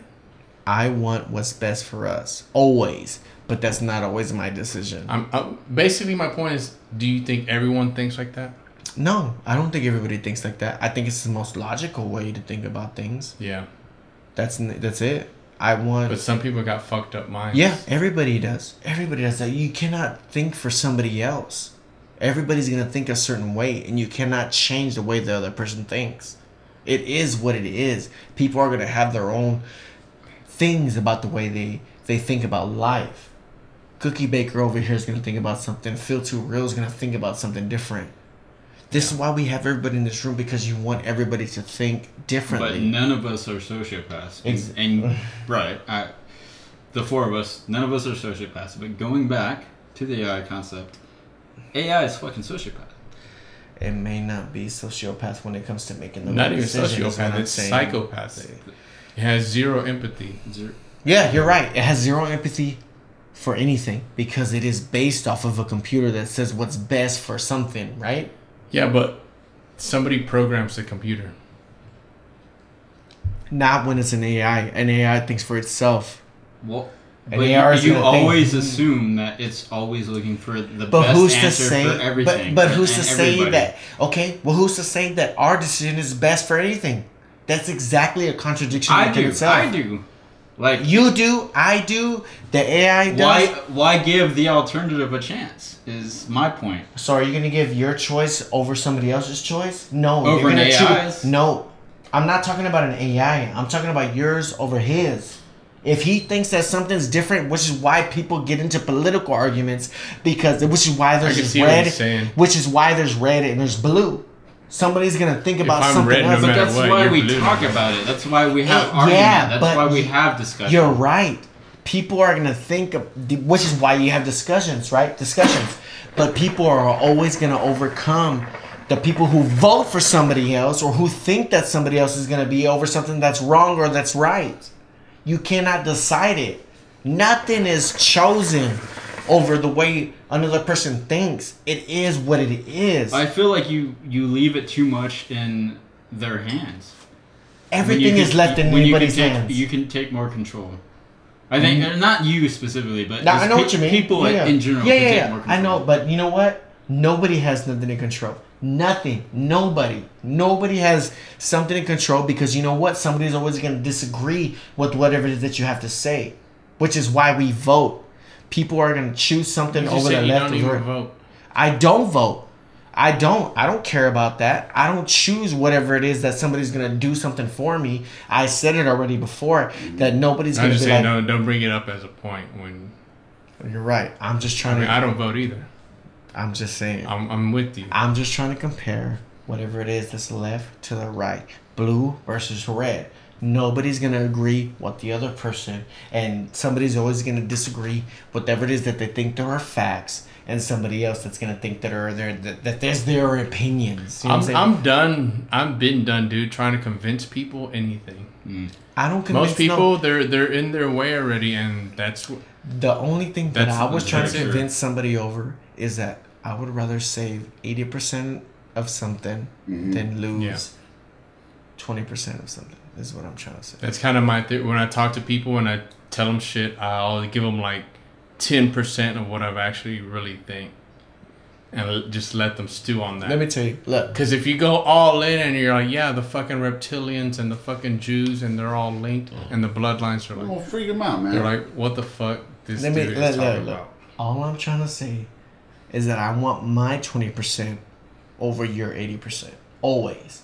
I want what's best for us, always. But that's not always my decision. I'm, I'm basically my point is: Do you think everyone thinks like that? No, I don't think everybody thinks like that. I think it's the most logical way to think about things. Yeah. That's that's it. I want. But some people got fucked up minds. Yeah, everybody does. Everybody does that. You cannot think for somebody else. Everybody's gonna think a certain way, and you cannot change the way the other person thinks. It is what it is. People are gonna have their own things about the way they they think about life. Cookie Baker over here is gonna think about something. Phil Too Real is gonna think about something different. This is why we have everybody in this room because you want everybody to think differently. But none of us are sociopaths. And- Ex- and right, I, the four of us, none of us are sociopaths. But going back to the AI concept, AI is fucking sociopath. it may not be sociopath when it comes to making the Not right even decisions, sociopath. It's saying. psychopath. It has zero empathy. Zero- Yeah, you're right. It has zero empathy for anything because it is based off of a computer that says what's best for something, right? Yeah, but somebody programs the computer. Not when it's an AI. An AI thinks for itself. Well, And but AR you, you gonna think- always assume that it's always looking for the But best who's to answer say? for everything. But, but who's and to say everybody. that? Okay, well, who's to say that our decision is best for anything? That's exactly a contradiction I within do. itself. I do. Like You do. I do. The AI does. why? Why give the alternative a chance? Is my point. So are you gonna give your choice over somebody else's choice? No. Over you're an AI's? choose. No, I'm not talking about an AI. I'm talking about yours over his. If he thinks that something's different, which is why people get into political arguments, because which is why there's can just see what red, which is why there's red and there's blue. Somebody's gonna think about I'm something red, no else. But that's what, why we blue. talk about it. That's why we have Eh, argument. yeah, That's but why we have discussion. You're right. People are gonna think, of, which is why you have discussions, right? Discussions. But people are always gonna overcome the people who vote for somebody else or who think that somebody else is gonna be over something that's wrong or that's right. You cannot decide it. Nothing is chosen over the way another person thinks. It is what it is. I feel like you you leave it too much in their hands. Everything can- is left in you can anybody's take- hands. You can take more control. I think uh, not you specifically, but Now, I know pe- what you mean. People yeah, in general Yeah, can yeah, take yeah. I know, but you know what? Nobody has nothing in control. Nothing. Nobody. Nobody has something in control because you know what? Somebody's always going to disagree with whatever it is that you have to say, which is why we vote. People are going to choose something over the left or right. vote. I don't vote. I don't. I don't care about that. I don't choose whatever it is that somebody's gonna do something for me. I said it already before that nobody's I'm gonna just be saying, like. no, don't bring it up as a point when. You're right. I'm just I trying mean, to. I don't vote either. I'm just saying. I'm, I'm with you. I'm just trying to compare whatever it is that's left to the right. Blue versus red. Nobody's gonna agree with the other person, and somebody's always gonna disagree whatever it is that they think there are facts, and somebody else that's gonna think that are there that, that there's their opinions. You know I'm, I'm, saying? I'm done. I've been done, dude. Trying to convince people anything. Mm. I don't convince Most people, no- they're they're in their way already, and that's. The only thing that I was trying to that's it. convince somebody over is that I would rather save eighty percent of something mm-hmm. than lose twenty percent of something. Is what I'm trying to say. That's kind of my th- when I talk to people and I tell them shit, I'll give them like ten percent of what I've actually really think, and just let them stew on that. Let me tell you. Look, Because if you go all in and you're like, yeah, the fucking reptilians and the fucking Jews and they're all linked mm. and the bloodlines are like, Well, like, freak him out, man. they're like, what the fuck this Let dude let- is let- talking let. about? all I'm trying to say is that I want my twenty percent over your eighty percent always,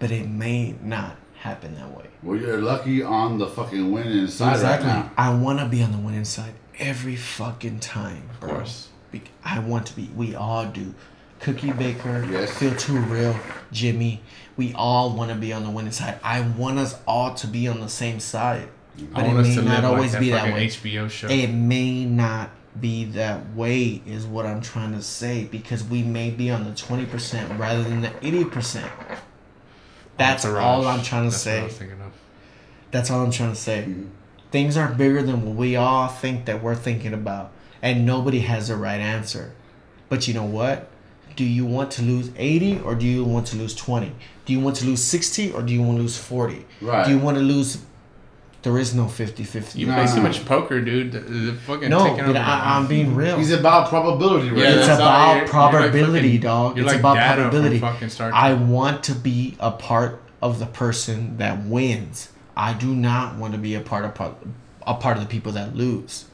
but it may not happen that way. well, you're lucky on the fucking winning side exactly. right now. I want to be on the winning side every fucking time, bro. course. Be- I want to be. We all do. Cookie Baker, Yes. Phil Too Real, Jimmy. We all want to be on the winning side. I want us all to be on the same side. But I it may not live like always that be that way. HBO show. It may not be that way, is what I'm trying to say, because we may be on the 20% rather than the 80%. That's all I'm trying to That's what I say. was of. That's all I'm trying to say. Hmm. Things are bigger than what we all think that we're thinking about, and nobody has the right answer. But you know what? Do you want to lose 80 or do you want to lose 20? Do you want to lose 60 or do you want to lose 40? Right. Do you want to lose. There is no 50 50. You Nah. play too much poker, dude. The, the fucking No, taking but over I, I'm the- being real. He's about probability, right? Yeah, it's about you're- you're like probability, fucking- dog. you're It's like about Data from probability. fucking Star I want to be a part of the person that wins. I do not want to be a part of pro- a part of the people that lose.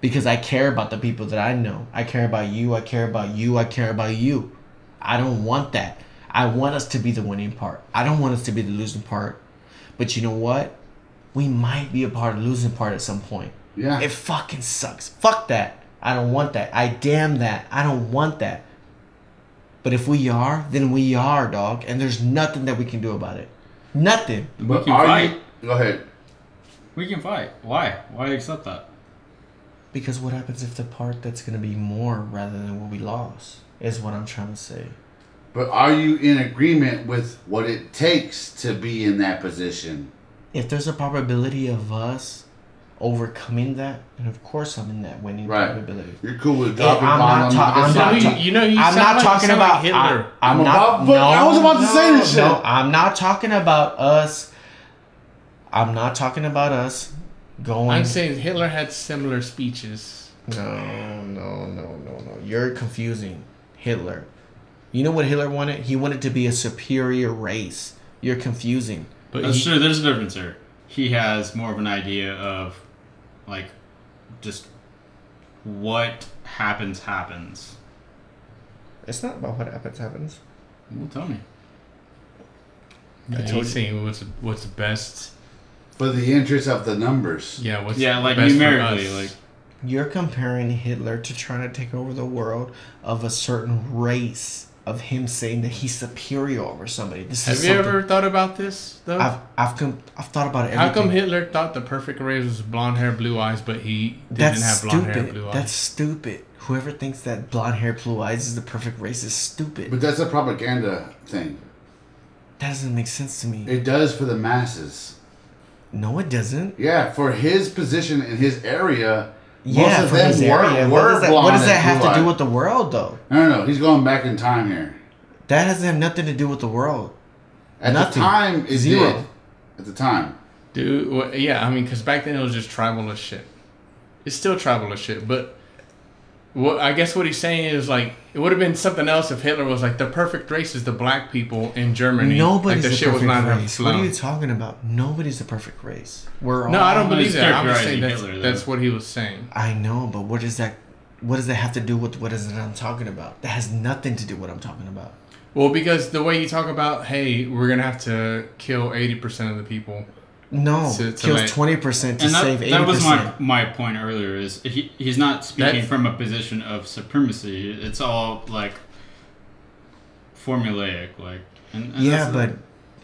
Because I care about the people that I know. I care about you. I care about you. I care about you. I don't want that. I want us to be the winning part. I don't want us to be the losing part. But you know what? We might be a part of losing part at some point. Yeah. It fucking sucks. Fuck that. I don't want that. I damn that. I don't want that. But if we are, then we are, dog. And there's nothing that we can do about it. Nothing. We but can are fight. you? Go ahead. We can fight. Why? Why accept that? Because what happens if the part that's going to be more rather than what we lost? Is what I'm trying to say. But are you in agreement with what it takes to be in that position? If there's a probability of us overcoming that, and of course I'm in that winning Right. probability. You're cool with Hey, dropping I'm not on ta- I'm not side? you, ta- you know, you I'm not like, talking about like Hitler. I, am I'm not. about- no, I was about to say this shit. no. I'm not talking about us. I'm not talking about us going. I'm saying Hitler had similar speeches. No, no, no, no, no. You're confusing Hitler. You know what Hitler wanted? He wanted to be a superior race. You're confusing. But That's he, true. There's a difference here. He has more of an idea of, like, just what happens happens. It's not about what happens happens. Well, tell me. yeah, he's saying what's what's best. For the interest of the numbers. Yeah, what's Yeah, like best for numerically, us. like You're comparing Hitler to trying to take over the world of a certain race. Of him saying that he's superior over somebody. This Have is you ever thought about this though? I've I've com- I've thought about it. How come. Hitler thought the perfect race was blonde hair, blue eyes, but he didn't That's have blonde stupid. hair, blue eyes? That's stupid. Whoever thinks that blonde hair, blue eyes is the perfect race is stupid. But that's a propaganda thing. that doesn't make sense to me. It does for the masses. no, it doesn't. Yeah, for his position in his area, Yeah, most of for his were, area. were What does that, what does that have to do with the world, though? No, no, no. He's going back in time here. That doesn't have nothing to do with the world. At Nothing. the time, is Zero. did. At the time. Dude, well, yeah, I mean, because back then it was just tribal as shit. It's still tribal as shit, but what I guess what he's saying is like it would have been something else if Hitler was like the perfect race is the black people in Germany. Nobody's like, the shit was perfect not race. What are you talking about? Nobody's the perfect race. We're all. No, I don't believe that. I'm just saying that's, Hitler, that's what he was saying. I know, but what does that? What does that have to do with what is it I'm talking about? That has nothing to do with what I'm talking about. Well, because the way you talk about, hey, we're gonna have to kill eighty percent of the people. No, To- to kills twenty percent to and that, save eighty that was my percent. my point earlier. Is he, he's not speaking That's- from a position of supremacy. It's all like formulaic, like. And, and Yeah, that's- but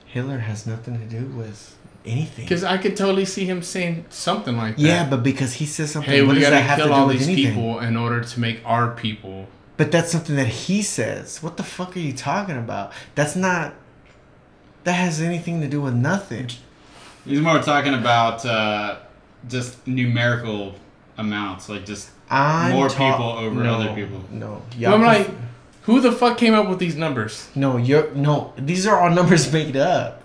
Hitler has nothing to do with anything. Because I could totally see him saying something like that. Yeah, but because he says something, hey, what we does gotta that have to kill do all with these anything? people in order to make our people. But that's something that he says. What the fuck are you talking about? That's not. That has anything to do with nothing. He's more talking about uh, just numerical amounts, like just I'm More ta- people over no, other people. No, Well, I'm like, who the fuck came up with these numbers? no, you're no. These are all numbers made up.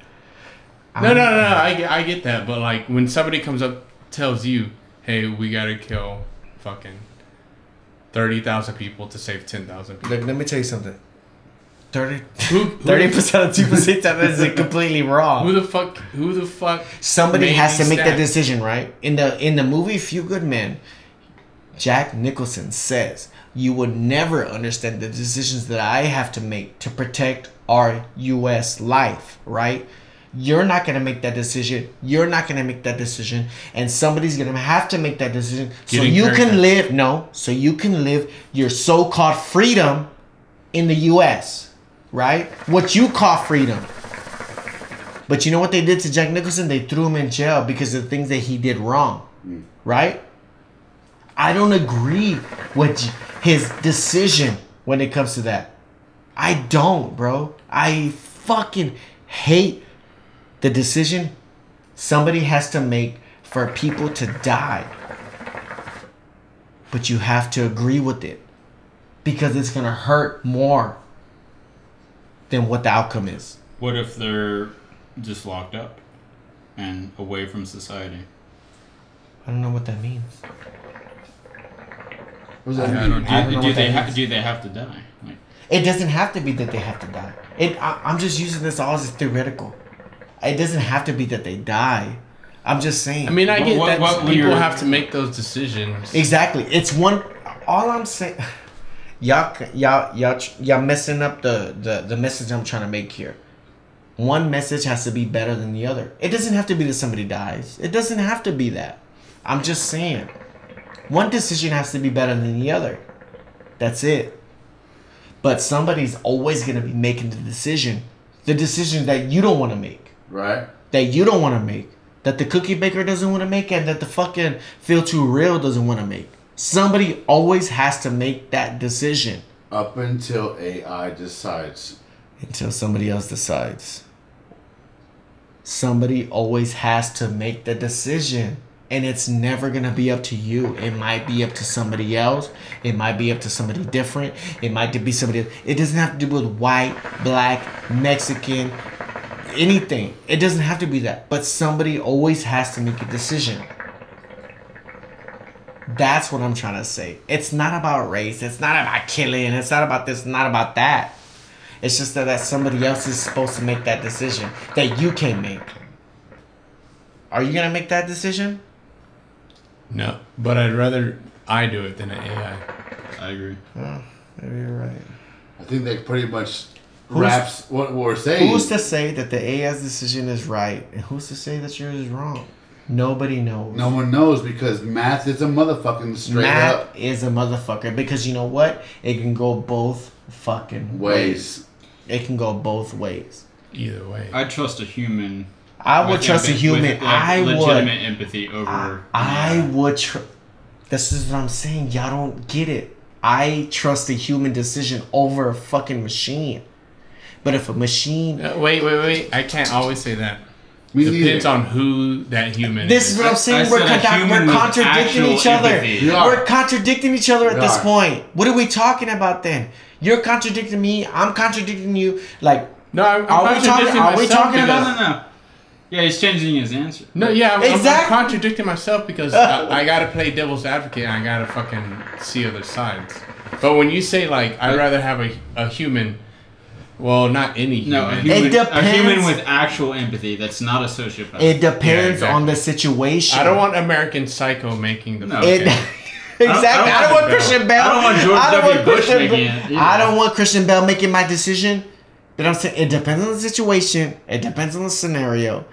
No, I'm- no, no, no. I, get- I get that, but like when somebody comes up tells you, "Hey, we gotta kill fucking thirty thousand people to save ten thousand people." Look, let me tell you something. 30 Who, who, percent of two percent that is completely wrong. who the fuck? Who the fuck? Somebody has to make that decision, right? In the in the movie Few Good Men, Jack Nicholson says, "You would never understand the decisions that I have to make to protect our U.S. life, right?" You're not gonna make that decision. You're not gonna make that decision, and somebody's gonna have to make that decision so you can live. No, so you can live your so-called freedom in the US, right? What you call freedom. But you know what they did to Jack Nicholson? They threw him in jail because of the things that he did wrong, mm. right? I don't agree with his decision when it comes to that. I don't, bro. I fucking hate the decision somebody has to make for people to die. But you have to agree with it because it's going to hurt more than what the outcome is. What if they're just locked up and away from society? I don't know what that means. What does that I mean? don't- I don't Do, know do what they that ha- do they have to die? Like, It doesn't have to be that they have to die. It. I, I'm just using this all as a theoretical. It doesn't have to be that they die. I'm just saying. I mean, I get what- that what people weird- have to make those decisions. exactly. It's one. All I'm saying, y'all, y'all, y'all, y'all messing up the, the the message I'm trying to make here. One message has to be better than the other. It doesn't have to be that somebody dies. It doesn't have to be that. I'm just saying. One decision has to be better than the other. That's it. But somebody's always going to be making the decision. The decision that you don't want to make. Right? That you don't want to make. That the cookie baker doesn't want to make. And that the fucking Phil Too Real doesn't want to make. Somebody always has to make that decision. Up until AI decides. Until somebody else decides. Somebody always has to make the decision. And it's never gonna be up to you. It might be up to somebody else. It might be up to somebody different. It might be somebody. It doesn't have to do with white, black, Mexican, anything. It doesn't have to be that. But somebody always has to make a decision. That's what I'm trying to say. It's not about race. It's not about killing. It's not about this. Not about that. It's just that, that somebody else is supposed to make that decision that you can't make. Are you gonna make that decision? No, but I'd rather I do it than an AI. I agree. Oh, maybe you're right. I think that pretty much wraps what we're saying. Who's to say that the AI's decision is right, and who's to say that yours is wrong? Nobody knows. no one knows because math is a motherfucking straight up. Math up is a motherfucker because you know what? It can go both fucking ways. It can go both ways. Either way. I trust a human. I would with trust a human. with, like, I would. legitimate empathy over. I, I would. Tr- this is what I'm saying. Y'all don't get it. I trust a human decision over a fucking machine. But if a machine, Uh, wait, wait, wait. I can't always say that. Me Depends neither. on who that human this is. is what I'm saying. I we're, said conduct- we're contradicting each other. empathy. We are. Contradicting each other at We this point. What are we talking about then? You're contradicting me. I'm contradicting you. Like, No, I'm, I'm Are we talking- contradicting are we talking about- No, no, no. Yeah, he's changing his answer. No, yeah, I'm, I'm- I'm Exactly. contradicting myself because I, I gotta play devil's advocate and I gotta fucking see other sides. But when you say like I'd rather have a, a human, well, not any human. No, a human, a depends. human with actual empathy. That's not a sociopath. it depends exactly. on the situation. I don't want American Psycho making the. No. It, fucking- exactly. I don't, want Christian Bale. I don't want George I don't W. want Bush Christian making it either. I don't want Christian Bale making my decision. But I'm saying it depends on the situation. It depends on the scenario.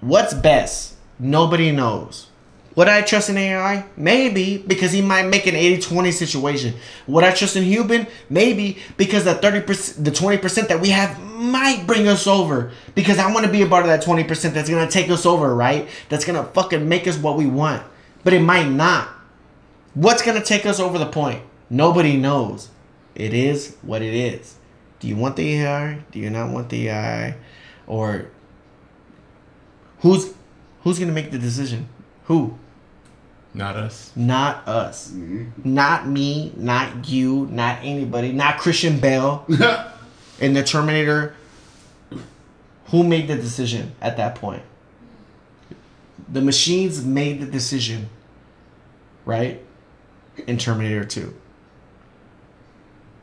What's best? Nobody knows. Would I trust in AI? Maybe, because he might make an 80-20 situation. Would I trust in human? Maybe, because the 30%, the 20% that we have might bring us over. Because I want to be a part of that 20% that's going to take us over, right? That's going to fucking make us what we want. But it might not. What's going to take us over the point? Nobody knows. It is what it is. Do you want the AI? Do you not want the AI? Or who's who's going to make the decision? Who? Not us. Not us. Mm-hmm. Not me, not you, not anybody, not Christian Bale in the Terminator. Who made the decision at that point? The machines made the decision, right? In Terminator 2.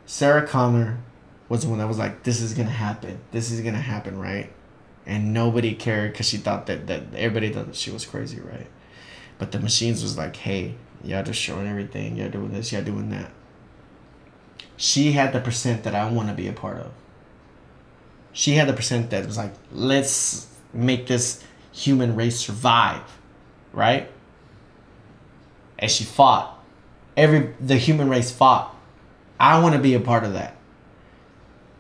Sarah Connor was the one that was like, this is going to happen. This is going to happen, right? And nobody cared because she thought that, that everybody thought that she was crazy, right? But the machines was like, hey, y'all just showing everything. Y'all doing this, y'all doing that. She had the percent that I want to be a part of. She had the percent that was like, let's make this human race survive, right? And she fought. Every the human race fought. I want to be a part of that.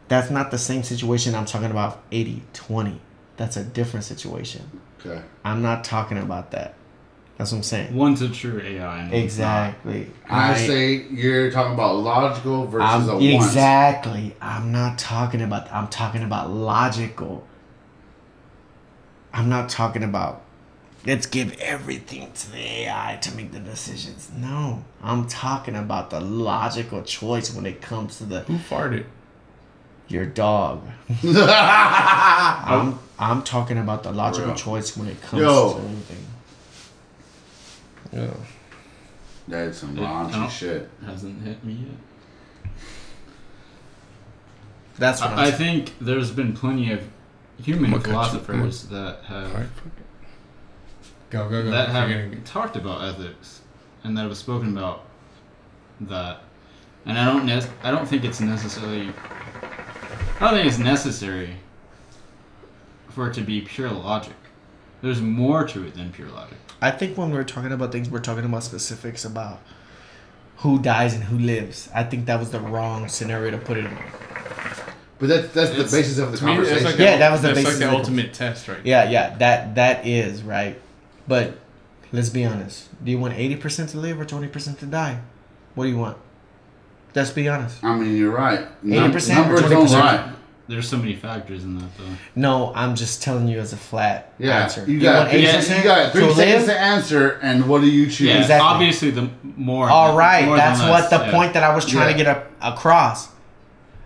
That's not the same situation I'm talking about 80 20. That's a different situation. Okay. I'm not talking about that. That's what I'm saying. One's a true AI. And Exactly. I say you're talking about logical versus I'm, a want. exactly. I'm not talking about. I'm talking about logical. I'm not talking about. Let's give everything to the AI to make the decisions. No, I'm talking about the logical choice when it comes to the Who farted? your dog. I'm I'm talking about the logical choice when it comes Yo. to everything. Yeah. That's some Yeah, I raunchy shit. Hasn't hit me yet. That's what I, I I'm think there's been plenty of human I'm gonna you- philosophers that have Alright, fuck it. Go go go. that have You're gonna- talked about ethics and that have spoken about that. And I don't nec- I don't think it's necessarily I don't think it's necessary for it to be pure logic. There's more to it than pure logic. I think when we're talking about things, we're talking about specifics about who dies and who lives. I think that was the wrong scenario to put it in. But that's that's the basis of the To me, conversation. like Yeah, the, that was the basis like of the the- ultimate test, right? Yeah, yeah, that that is right. But let's be honest. Do you want eighty percent to live or twenty percent to die? What do you want? Let's be honest. I mean, you're right. Num- 80% or numbers don't 20%? lie. There's so many factors in that though. No, I'm just telling you as a flat Yeah, answer. you got want three, 80% you got three to seconds to answer, and what do you choose? Yeah, Exactly. obviously the more. All right, more that's what the yeah. point that I was trying to get a, across.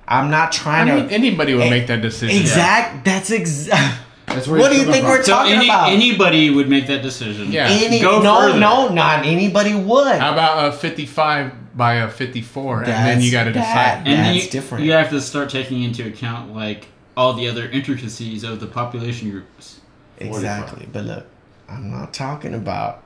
I'm not I trying mean, to anybody would Eh, make that decision. exact. That's exact. That's where What do you're think coming we're from. So talking any, about? anybody would make that decision. Yeah. Any Go no, further. no, not anybody would. How about a 55 by a 54, and then you got to that- decide. and That's you, different. You have to start taking into account like all the other intricacies of the population groups. Exactly. But look, I'm not talking about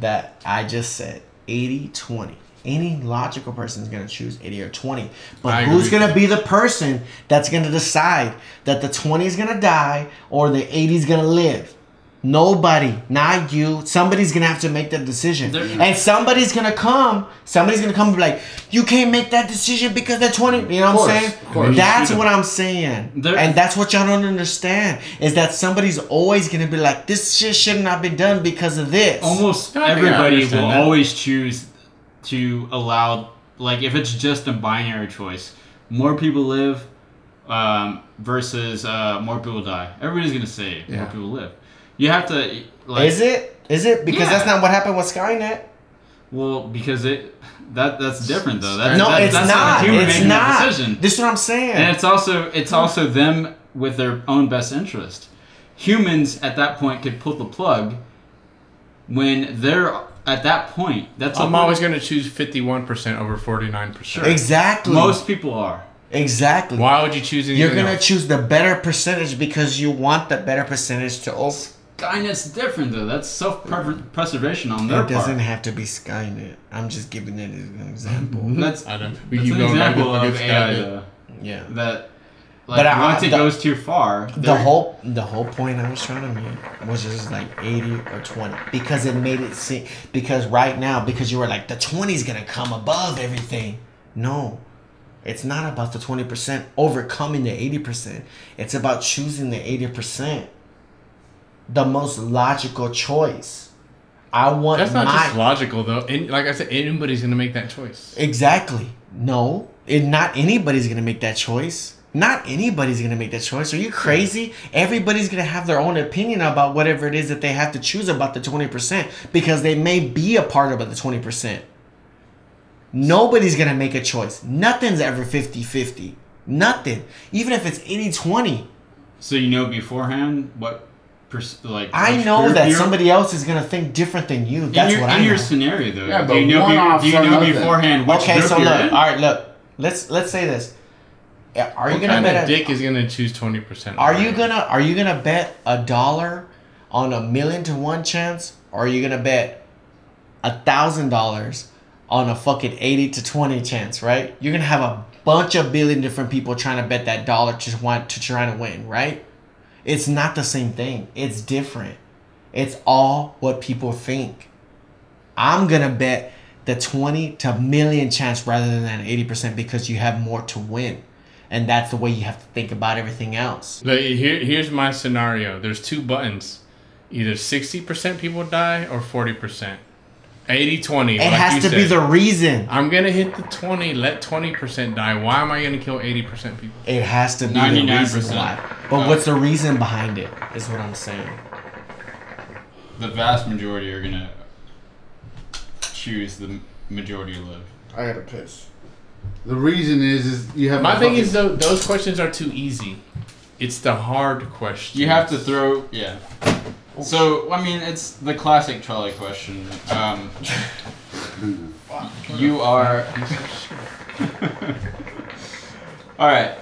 that. I just said 80 20. Any logical person is going to choose 80 or 20. But I who's going to be the person that's going to decide that the 20 is going to die or the 80 is going to live? Nobody, not you. Somebody's gonna have to make that decision, There- and somebody's gonna come. Somebody's gonna come and be like, "You can't make that decision because they're 20." You know what course, I'm saying? of course. That's what I'm saying, There- and that's what y'all don't understand is that somebody's always gonna be like, "This shit should not be done because of this." Almost I everybody will that. always choose to allow, like, if it's just a binary choice, more people live um, versus uh, more people die. Everybody's gonna say more Yeah. people live. You have to like is it? Is it? Because Yeah. that's not what happened with Skynet. well because it that that's different though. That's, no, that, it's that's not. A human It's making that not. decision. This is what I'm saying. and it's also it's also them with their own best interest. Humans at that point could pull the plug when they're at that point. That's I'm always going to choose 51% over 49%. exactly. most people are. exactly. Why would you choose anything You're gonna choose the better percentage because you want the better percentage to. Oh, Skynet's different though. That's self preservation on their it doesn't part. have to be Skynet. I'm just giving it as an example. That's, I don't. That's an example up of against AI Skynet. though. yeah. That like But I- once it the- goes too far, The whole the whole point I was trying to make was just like 80 or 20 because it made it seem because right now because you were like the 20 is gonna come above everything. No, it's not about the 20 percent overcoming the 80 percent. It's about choosing the 80 percent, the most logical choice. I want That's not my just logical, though. And like I said, anybody's going to make that choice. Exactly. No, it, not anybody's gonna make that choice. Not anybody's gonna make that choice. Are you crazy? Everybody's gonna have their own opinion about whatever it is that they have to choose about the twenty percent because they may be a part of the twenty percent. Nobody's gonna make a choice. Nothing's ever 50-50. Nothing. Even if it's 80-20. so you know beforehand what pers- like. I know that you're- somebody else is gonna think different than you. in That's your, what in I your scenario though. Yeah, do but you know, be, do you know beforehand which Okay, group so you're look. in? All right, look. Let's let's say this. Are you What gonna bet a- dick is to choose 20%? Are you gonna are you gonna bet a dollar on a million to one chance, or are you gonna bet a thousand dollars on a fucking eighty to twenty chance? Right? You're gonna have a bunch of billion different people trying to bet that dollar to want to try to win. Right? It's not the same thing. It's different. It's all what people think. I'm gonna bet the twenty to million chance rather than eighty percent because you have more to win. And that's the way you have to think about everything else. Like, here, here's my scenario. There's two buttons. Either 60% people die or 40%. 80 20. It has to be the reason. I'm going to hit the 20, let 20% die. Why am I going to kill 80% people? It has to be the 99%. reason why. But Uh, what's the reason behind it? Is what I'm saying. The vast majority are gonna choose the majority to live. I gotta piss. The reason is, is you have My a thing fucking- is, though, those questions are too easy. It's the hard question. You have to throw yeah. So I mean, it's the classic trolley question. Um, you are. All right,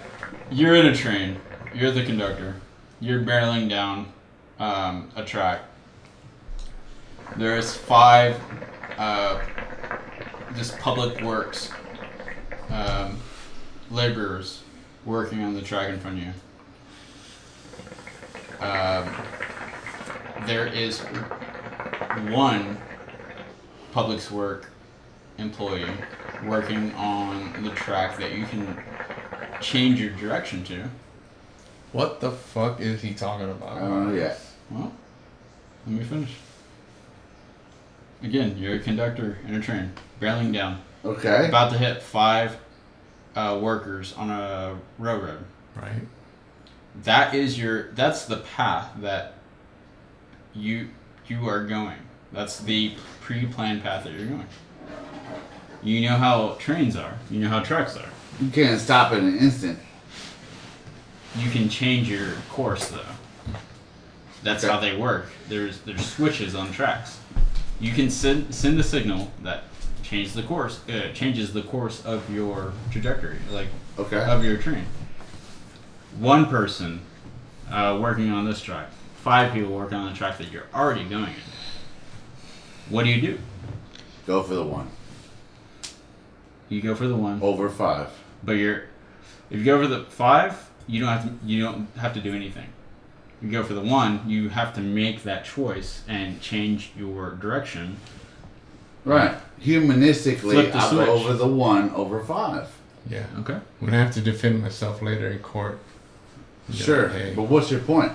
you're in a train. You're the conductor. You're barreling down um, a track. There's five uh, just public works um, laborers working on the track in front of you. Um, there is one public work employee working on the track that you can change your direction to. What the fuck is he talking about? I don't know yet. Well, let me finish. Again, you're a conductor in a train, barreling down, Okay. about to hit five uh, workers on a railroad. Right? That is your. That's the path that you you are going. That's the pre-planned path that you're going. You know how trains are. You know how trucks are. You can't stop in an instant. You can change your course though. That's Okay. how they work. There's there's switches on tracks. You can send send a signal that changes the course uh, changes the course of your trajectory, like Okay. of your train. One person uh, working on this track, five people working on the track that you're already going in. What do you do? Go for the one. You go for the one, Over five. but you're if you go for the five, you don't have to you don't have to do anything. You go for the one, you have to make that choice and change your direction. Right. Humanistically, Flip the I'll switch. go over the one over five. Yeah. Okay. I'm going to have to defend myself later in court. Yeah, Sure. hey. But what's your point?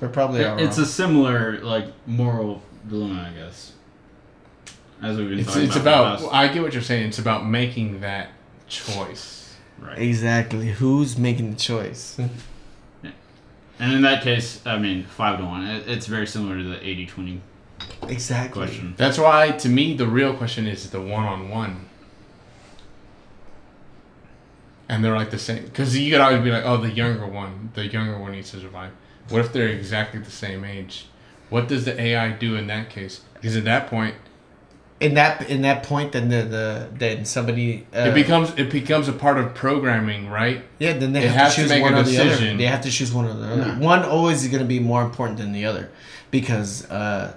We're probably all it's wrong. a similar like moral dilemma, I guess. As we've been It's, talking it's about. about, the I get what you're saying. It's about making that choice. right. exactly who's making the choice. And in that case, I mean, five to one. It, it's very similar to the 80-20 Exactly. question. That's why, to me, the real question is the one on one. And they're like the same. Because you could always be like, oh, the younger one. The younger one needs to survive. What if they're exactly the same age? What does the AI do in that case? Because at that point, In that in that point, then the, the then somebody uh, it becomes it becomes a part of programming, right? yeah. Then they it have has to to choose make one a or the other. decision. They have to choose one or the other. Yeah. One always is going to be more important than the other because uh,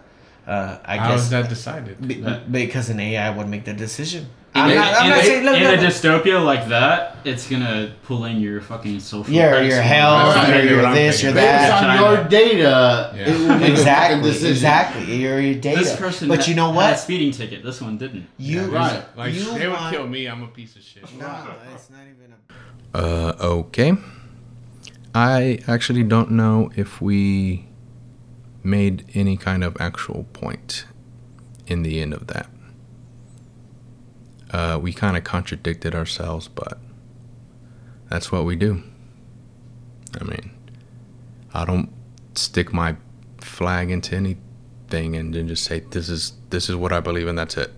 uh, I How guess is that decided? be- That- because an AI would make the decision. In, I'm a- not, I'm in not saying look, in look, a dystopia like that, it's gonna pull in your fucking social. Your credits your and health, all that. Or your this, your thinking. Based that. on China. your data, Yeah. it will make a fucking Exactly, exactly. Your, your data. This person, but had- you know what? had a what? speeding ticket. This one didn't. You Right. Like, you they would kill me. I'm a piece of shit. No, it's not even a. Uh, okay. I actually don't know if we made any kind of actual point in the end of that. Uh, we kind of contradicted ourselves, but that's what we do. I mean, I don't stick my flag into anything and then just say this is this is what I believe and that's it.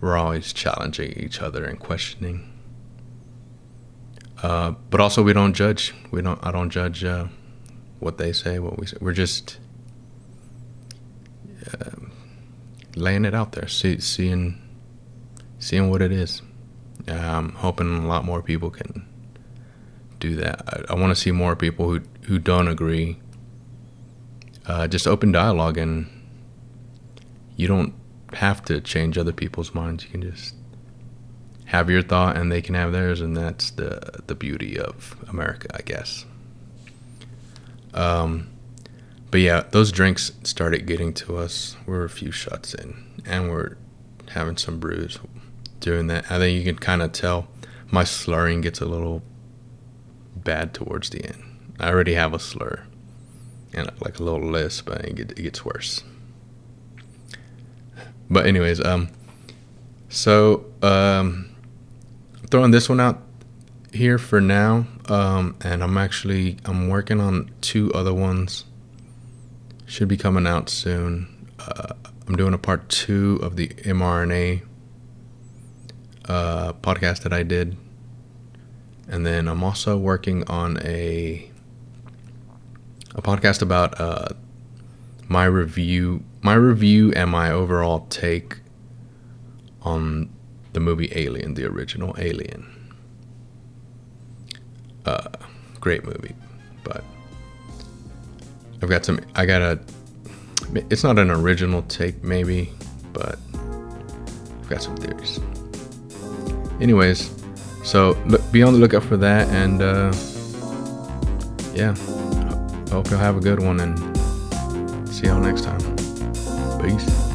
We're always challenging each other and questioning. Uh, but also, we don't judge. We don't. I don't judge uh, what they say. What we say. We're just um laying it out there, see, seeing, seeing what it is. I'm hoping a lot more people can do that. I, I want to see more people who who don't agree. Uh, just open dialogue, and you don't have to change other people's minds. You can just have your thought and they can have theirs and that's the the beauty of America I guess um but yeah those drinks started getting to us we're a few shots in and we're having some brews doing that I think you can kind of tell my slurring gets a little bad towards the end. I already have a slur and like a little lisp, but it, it gets worse. But anyways, um, so um, throwing this one out here for now, um, and I'm actually I'm working on two other ones. Should be coming out soon. Uh, I'm doing a part two of the mRNA uh, podcast that I did, and then I'm also working on a a podcast about uh, my review, my review, and my overall take on the movie Alien, the original Alien. Uh, great movie, but I've got some. I got a. It's not an original take, maybe, but I've got some theories. Anyways, so look, be on the lookout for that, and uh, yeah, hope you'll have a good one, and see y'all next time. Peace.